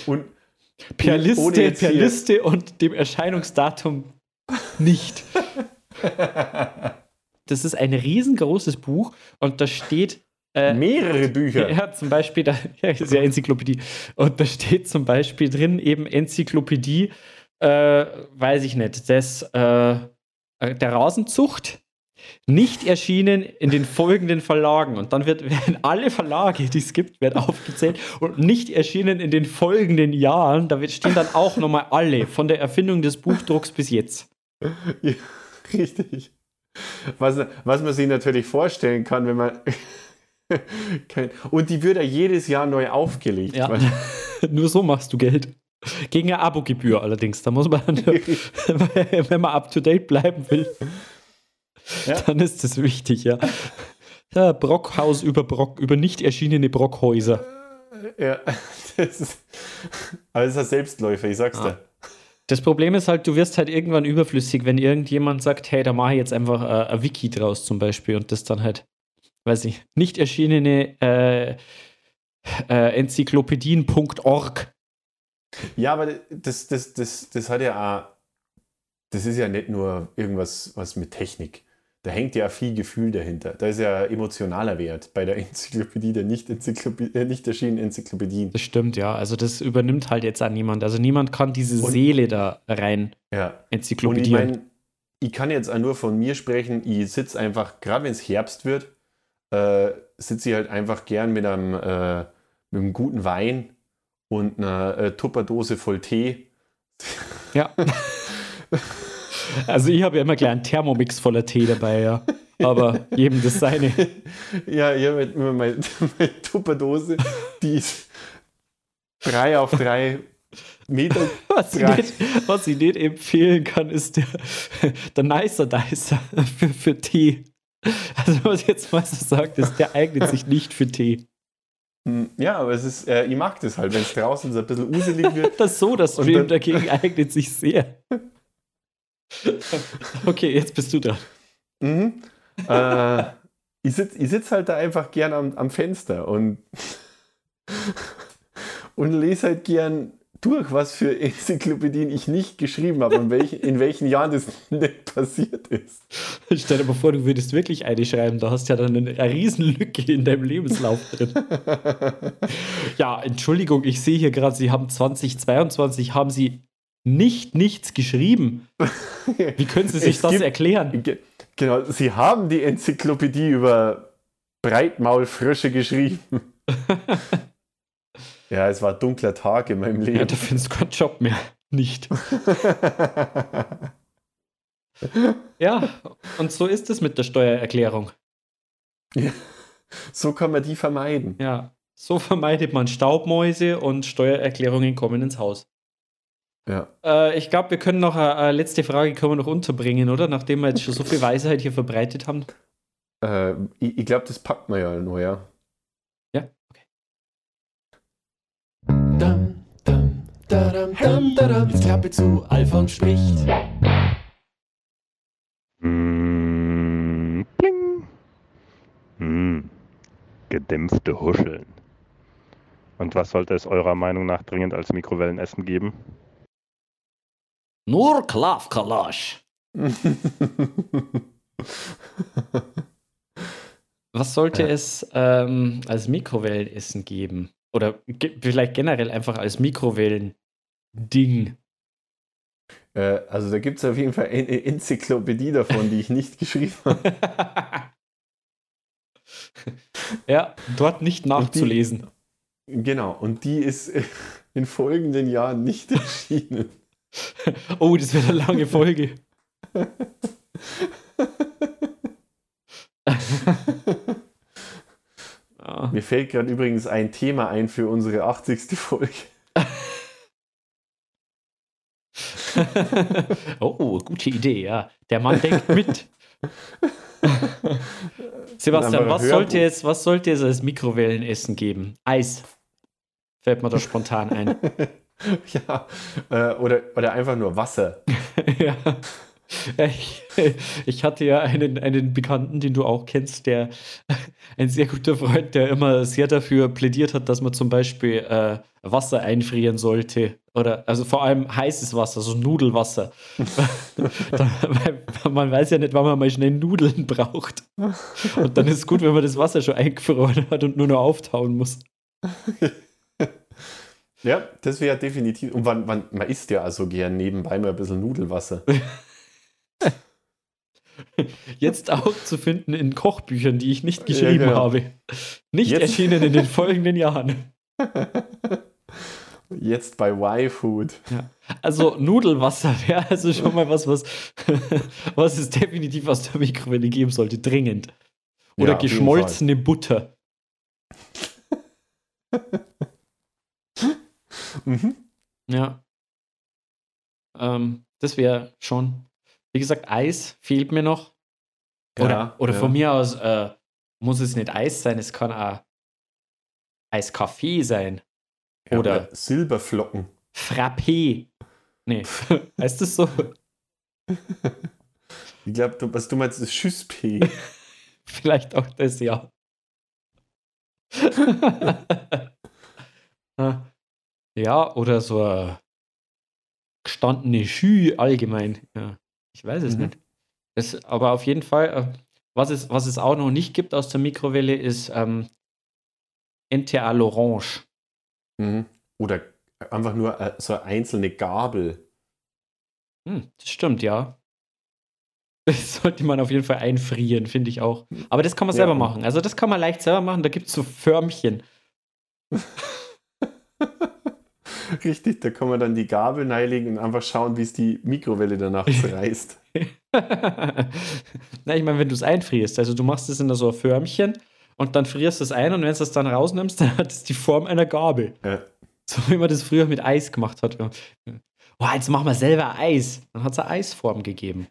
Und Per Liste, per und dem Erscheinungsdatum nicht. Das ist ein riesengroßes Buch und da steht äh, mehrere Bücher. Ja, zum Beispiel, da ja, ist ja Enzyklopädie. Und da steht zum Beispiel drin eben Enzyklopädie, äh, weiß ich nicht, des, äh, äh, der Rasenzucht, nicht erschienen in den folgenden Verlagen. Und dann wird, werden alle Verlage, die es gibt, werden aufgezählt und nicht erschienen in den folgenden Jahren. Da wird, stehen dann auch nochmal alle, von der Erfindung des Buchdrucks bis jetzt. Ja, richtig. Was, was man sich natürlich vorstellen kann, wenn man. kein, und die wird ja jedes Jahr neu aufgelegt. Ja. Nur so machst du Geld. Gegen eine Abogebühr allerdings. Da muss man, wenn man up to date bleiben will, Ja. dann ist das wichtig, ja. ja Brockhaus über Brock, über nicht erschienene Brockhäuser. ja, das ist, aber das ist ein Selbstläufer, ich sag's Ah. dir. Das Problem ist halt, du wirst halt irgendwann überflüssig, wenn irgendjemand sagt, hey, da mache ich jetzt einfach äh, ein Wiki draus zum Beispiel und das dann halt, weiß ich, nicht erschienene äh, äh, Enzyklopädien.org. Ja, aber das, das, das, das hat ja auch. Das ist ja nicht nur irgendwas was mit Technik. Da hängt ja viel Gefühl dahinter. Da ist ja emotionaler Wert bei der Enzyklopädie der nicht, Enzyklopädie, äh, nicht erschienenen Enzyklopädien. Das stimmt, ja. Also das übernimmt halt jetzt an niemand. Also niemand kann diese Und- Seele da rein Ja. Und ich enzyklopädieren. meine, ich kann jetzt auch nur von mir sprechen. Ich sitze einfach, gerade wenn es Herbst wird, äh, sitze ich halt einfach gern mit einem, äh, mit einem guten Wein und einer äh, Tupperdose voll Tee. Ja. also ich habe ja immer gleich einen Thermomix voller Tee dabei, ja. Aber jedem das seine. Ja, ich habe immer meine, meine Tupperdose, die ist drei auf drei Meter. Was ich, nicht, was ich nicht empfehlen kann, ist der, der Nicer Dicer für, für Tee. Also was jetzt mal so sagt, ist, der eignet sich nicht für Tee. Hm, Ja, aber es ist, äh, ich mag das halt, wenn es draußen so ein bisschen uselig wird. Das Soda Und Stream dann- dagegen eignet sich sehr. Okay, jetzt bist du da. Mhm. Äh, ich sitze ich sitz halt da einfach gern am, am Fenster und, und lese halt gern durch, was für Enzyklopädien ich nicht geschrieben habe und welch, in welchen Jahren das nicht passiert ist. Stell dir mal vor, du würdest wirklich eine schreiben, da hast du ja dann eine, eine Riesenlücke in deinem Lebenslauf drin. ja, Entschuldigung, ich sehe hier gerade, Sie haben 2022, haben Sie nicht nichts geschrieben. Wie können Sie sich das gibt- erklären? Ge- Genau, sie haben die Enzyklopädie über Breitmaulfrösche geschrieben. ja, es war ein dunkler Tag in meinem Ja, Leben. da findest du keinen Job mehr. Nicht. Ja, und so ist es mit der Steuererklärung. so kann man die vermeiden. Ja, so vermeidet man Staubmäuse und Steuererklärungen kommen ins Haus. Ja. Äh, ich glaube, wir können noch eine, eine letzte Frage können wir noch unterbringen, oder? Nachdem wir jetzt schon so viel Weisheit hier verbreitet haben. Äh, ich ich glaube, das packt man ja noch, ja. Ja, okay. Dam, dam, dadam, dam, dadam. Jetzt Klappe zu, Alfons spricht. Mm, bling. Mm, gedämpfte Huscheln. Und was sollte es eurer Meinung nach dringend als Mikrowellenessen geben? Nur Klavkalasch. Was sollte Ja. es ähm, als Mikrowellenessen geben? Oder ge vielleicht generell einfach als Mikrowellen-Ding? äh, also da gibt es auf jeden Fall eine Enzyklopädie davon, die ich nicht geschrieben habe. ja, dort nicht nachzulesen. Genau, und die ist in folgenden Jahren nicht erschienen. Oh, das wird eine lange Folge. Mir fällt gerade übrigens ein Thema ein für unsere 80. Folge. oh, gute Idee, ja. Der Mann denkt mit. Sebastian, was sollte, es, was sollte es als Mikrowellenessen geben? Eis. Fällt mir da spontan ein. ja, äh, oder, oder einfach nur Wasser. ja. Ich, ich hatte ja einen, einen Bekannten, den du auch kennst, der ein sehr guter Freund, der immer sehr dafür plädiert hat, dass man zum Beispiel äh, Wasser einfrieren sollte. Oder also vor allem heißes Wasser, so Nudelwasser. man weiß ja nicht, wann man mal schnell Nudeln braucht. Und dann ist es gut, wenn man das Wasser schon eingefroren hat und nur noch auftauen muss. Ja, das wäre definitiv. Und wann, wann, man isst ja also gern nebenbei mal ein bisschen Nudelwasser. Jetzt auch zu finden in Kochbüchern, die ich nicht geschrieben genau. habe. Nicht Jetzt- erschienen in den folgenden Jahren. Jetzt bei Y-Food. Also Nudelwasser wäre also schon mal was, was, was es definitiv aus der Mikrowelle geben sollte, dringend. Oder Ja, geschmolzene Butter. Mhm. Ja. Ähm, das wäre schon. Wie gesagt, Eis fehlt mir noch. Oder, Ja, oder ja. von mir aus äh, muss es nicht Eis sein, es kann auch Eiskaffee sein. Ja, Oder- Silberflocken. Frappé. Nee, heißt das so? Ich glaube, was du meinst, ist Schüsspee. Vielleicht auch das, ja. Ah. Ja, oder so eine gestandene Schü allgemein. Ja, ich weiß es Mhm. nicht. Das, aber auf jeden Fall, äh, was es, was es auch noch nicht gibt aus der Mikrowelle, ist ähm, Ente à l'Orange. Mhm. Oder einfach nur äh, so eine einzelne Gabel. Hm, das stimmt, ja. Das sollte man auf jeden Fall einfrieren, finde ich auch. Aber das kann man Ja. selber machen. Also das kann man leicht selber machen. Da gibt es so Förmchen. Richtig, da kann man dann die Gabel reinlegen und einfach schauen, wie es die Mikrowelle danach zerreißt. Na, ich meine, wenn du es einfrierst, also du machst es in so ein Förmchen und dann frierst du es ein und wenn du es dann rausnimmst, dann hat es die Form einer Gabel. Ja. So wie man das früher mit Eis gemacht hat. Oh, jetzt machen wir selber Eis. Dann hat es eine Eisform gegeben.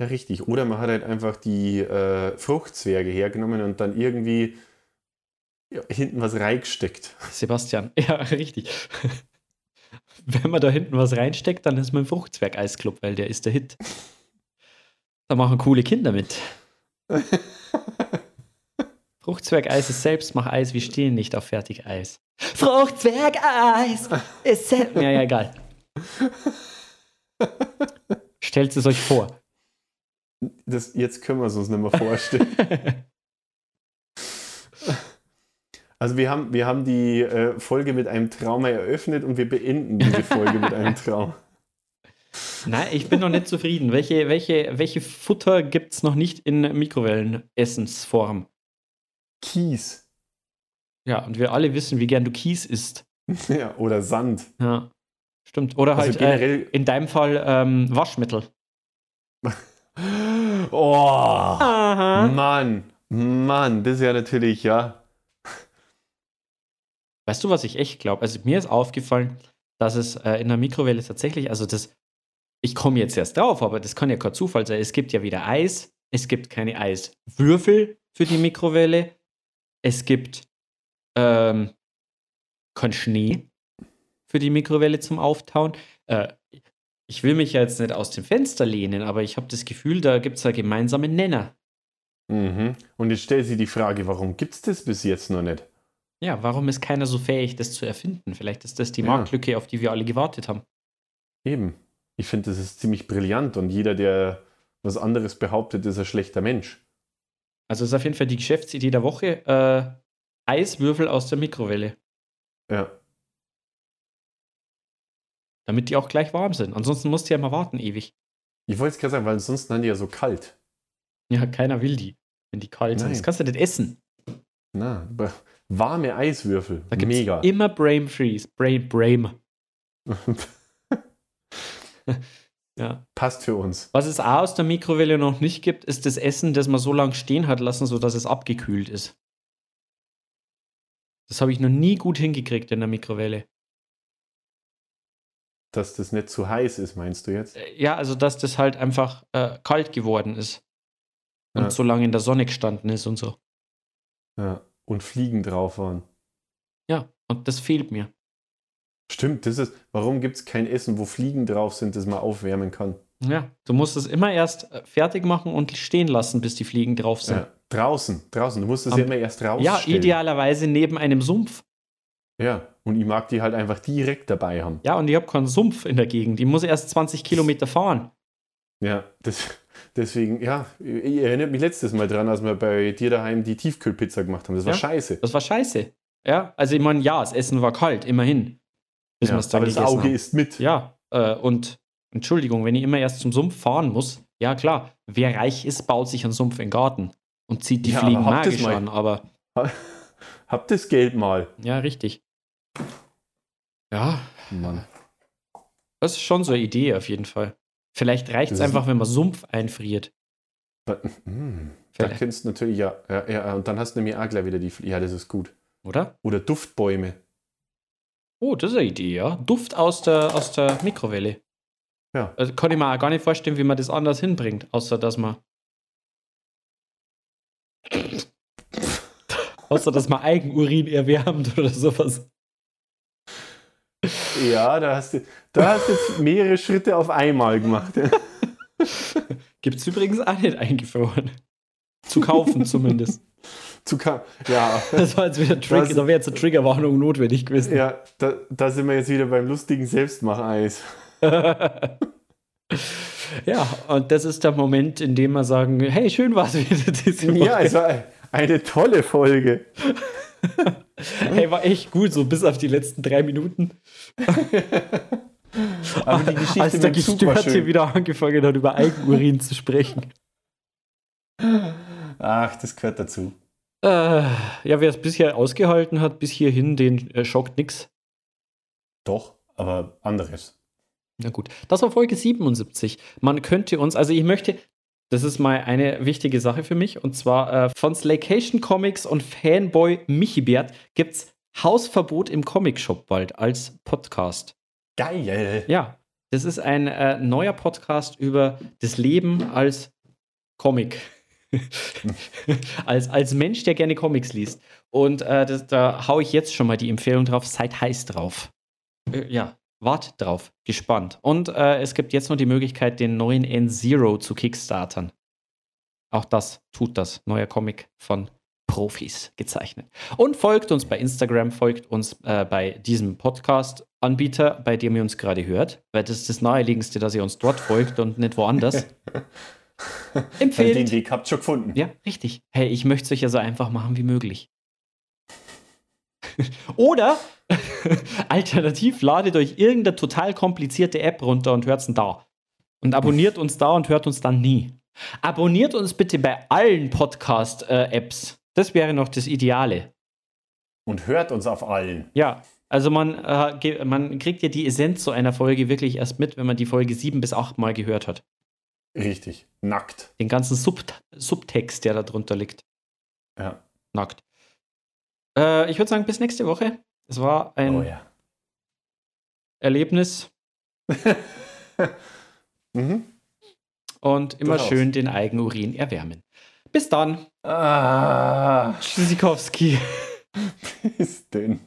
Ja, richtig. Oder man hat halt einfach die äh, Fruchtzwerge hergenommen und dann irgendwie ja, hinten was reingesteckt. Sebastian, ja, richtig. Wenn man da hinten was reinsteckt, dann ist man im Fruchtzwerg-Eisclub, weil der ist der Hit. Da machen coole Kinder mit. Fruchtzwergeis ist Selbstmacheis, wir stehen nicht auf Fertigeis. Fruchtzwergeis ist selbst. Ja, ja, egal. Stellt es euch vor. Das, jetzt können wir es uns nicht mehr vorstellen. Also wir haben, wir haben die äh, Folge mit einem Trauma eröffnet und wir beenden diese Folge mit einem Traum. Nein, ich bin noch nicht zufrieden. Welche, welche, welche Futter gibt es noch nicht in Mikrowellenessensform? Kies. Ja, und wir alle wissen, wie gern du Kies isst. Ja, oder Sand. Ja, stimmt. Oder Also halt äh, in deinem Fall ähm, Waschmittel. Oh, Aha. Mann, Mann, das ist ja natürlich, ja. Weißt du, was ich echt glaube? Also mir ist aufgefallen, dass es äh, in der Mikrowelle tatsächlich, also das, ich komme jetzt erst drauf, aber das kann ja kein Zufall sein. Es gibt ja wieder Eis, es gibt keine Eiswürfel für die Mikrowelle, es gibt ähm, kein Schnee für die Mikrowelle zum Auftauen. Äh, ich will mich ja jetzt nicht aus dem Fenster lehnen, aber ich habe das Gefühl, da gibt es einen gemeinsamen Nenner. Mhm. Und jetzt stellt sich die Frage, warum gibt es das bis jetzt noch nicht? Ja, warum ist keiner so fähig, das zu erfinden? Vielleicht ist das die Ja. Marktlücke, auf die wir alle gewartet haben. Eben. Ich finde, das ist ziemlich brillant und jeder, der was anderes behauptet, ist ein schlechter Mensch. Also ist auf jeden Fall die Geschäftsidee der Woche. Äh, Eiswürfel aus der Mikrowelle, Ja. damit die auch gleich warm sind. Ansonsten musst du ja mal warten ewig. Ich wollte es gerade sagen, weil ansonsten haben die ja so kalt. Ja, keiner will die, wenn die kalt sind. Nein. Das kannst du nicht essen. Na, aber warme Eiswürfel. Da gibt's Mega. immer Brain Freeze. Brain, Brain. Ja. Passt für uns. Was es auch aus der Mikrowelle noch nicht gibt, ist das Essen, das man so lange stehen hat lassen, sodass es abgekühlt ist. Das habe ich noch nie gut hingekriegt in der Mikrowelle. Dass das nicht zu heiß ist, meinst du jetzt? Äh, Ja, also dass das halt einfach äh, kalt geworden ist. Und Ja. so lange in der Sonne gestanden ist und so. Ja. Und Fliegen drauf waren. Ja, und das fehlt mir. Stimmt, das ist. Warum gibt es kein Essen, wo Fliegen drauf sind, das man aufwärmen kann? Ja, du musst es immer erst äh, fertig machen und stehen lassen, bis die Fliegen drauf sind. Ja. Draußen, draußen. Du musst es ja immer erst rausstellen. Ja, idealerweise neben einem Sumpf. Ja, und ich mag die halt einfach direkt dabei haben. Ja, und ich habe keinen Sumpf in der Gegend. Ich muss erst 20 Kilometer fahren. Ja, das, deswegen, ja, ich erinnere mich letztes Mal dran, als wir bei dir daheim die Tiefkühlpizza gemacht haben. Das war Ja. scheiße. Das war scheiße. Ja, also ich meine, ja, das Essen war kalt, immerhin. Bis Ja, aber das Auge haben. ist mit. Ja, äh, und Entschuldigung, wenn ich immer erst zum Sumpf fahren muss, ja klar, wer reich ist, baut sich einen Sumpf in den Garten und zieht die Ja, Fliegen habt magisch an, aber Hab das Geld mal. ja, richtig. Ja, Mann. das ist schon so eine Idee auf jeden Fall. Vielleicht reicht es einfach, wenn man Sumpf einfriert. Da, mm, da kennst du natürlich, ja, ja, ja, und dann hast du nämlich auch gleich wieder die, ja, das ist gut. Oder? Oder Duftbäume. Oh, das ist eine Idee, ja. Duft aus der, aus der Mikrowelle. Ja. Also kann ich mir auch gar nicht vorstellen, wie man das anders hinbringt, außer dass man. außer dass man Eigenurin erwärmt oder sowas. Ja, da hast du, da hast du jetzt mehrere Schritte auf einmal gemacht. Gibt es übrigens auch nicht eingefroren. Zu kaufen zumindest. Zu ka ja, Das war jetzt wieder Trigger, Das- da wäre jetzt eine Triggerwarnung notwendig gewesen. ja da, da sind wir jetzt wieder beim lustigen Selbstmacheis. ja, und das ist der Moment, in dem wir sagen, hey, schön war es wieder diese Woche. Ja, es war eine tolle Folge. hey, war echt gut, so bis auf die letzten drei Minuten. Aber die Geschichte Als der Gestörte schön. wieder angefangen hat, über Eigenurin zu sprechen. Ach, das gehört dazu. Äh, ja, wer es bisher ausgehalten hat, bis hierhin, den äh, schockt nix. Doch, aber anderes. Na gut, das war Folge 77. Man könnte uns, also ich möchte, das ist mal eine wichtige Sache für mich, und zwar äh, von Slaycation Comics und Fanboy Michibert gibt's Hausverbot im Comicshop bald als Podcast. Geil. Ja, das ist ein äh, neuer Podcast über das Leben als Comic. als, als Mensch, der gerne Comics liest. Und äh, das, da hau ich jetzt schon mal die Empfehlung drauf, seid heiß drauf. Äh, ja, wart drauf, gespannt. Und äh, es gibt jetzt noch die Möglichkeit, den neuen N-Zero zu kickstartern. Auch das tut das, neuer Comic von Profis gezeichnet. Und folgt uns bei Instagram, folgt uns äh, bei diesem Podcast-Anbieter, bei dem ihr uns gerade hört, weil das ist das Naheliegendste, dass ihr uns dort folgt und nicht woanders. Den Empfehlt. Weg habt ihr schon gefunden. Ja, richtig. Hey, ich möchte es euch ja so einfach machen wie möglich. Oder alternativ ladet euch irgendeine total komplizierte App runter und hört es da. Und abonniert uns da und hört uns dann nie. Abonniert uns bitte bei allen Podcast-Apps. das wäre noch das Ideale. Und hört uns auf allen. Ja, also man, äh, man kriegt ja die Essenz so einer Folge wirklich erst mit, wenn man die Folge sieben bis acht Mal gehört hat. Richtig. Nackt. Den ganzen Sub Subtext, der da drunter liegt. Ja. Nackt. Äh, ich würde sagen, bis nächste Woche. Es war ein Oh ja. Erlebnis Mhm. und immer Durchaus. schön den Eigenurin erwärmen. Bis dann. Ah, Tschüssikowski. bis denn.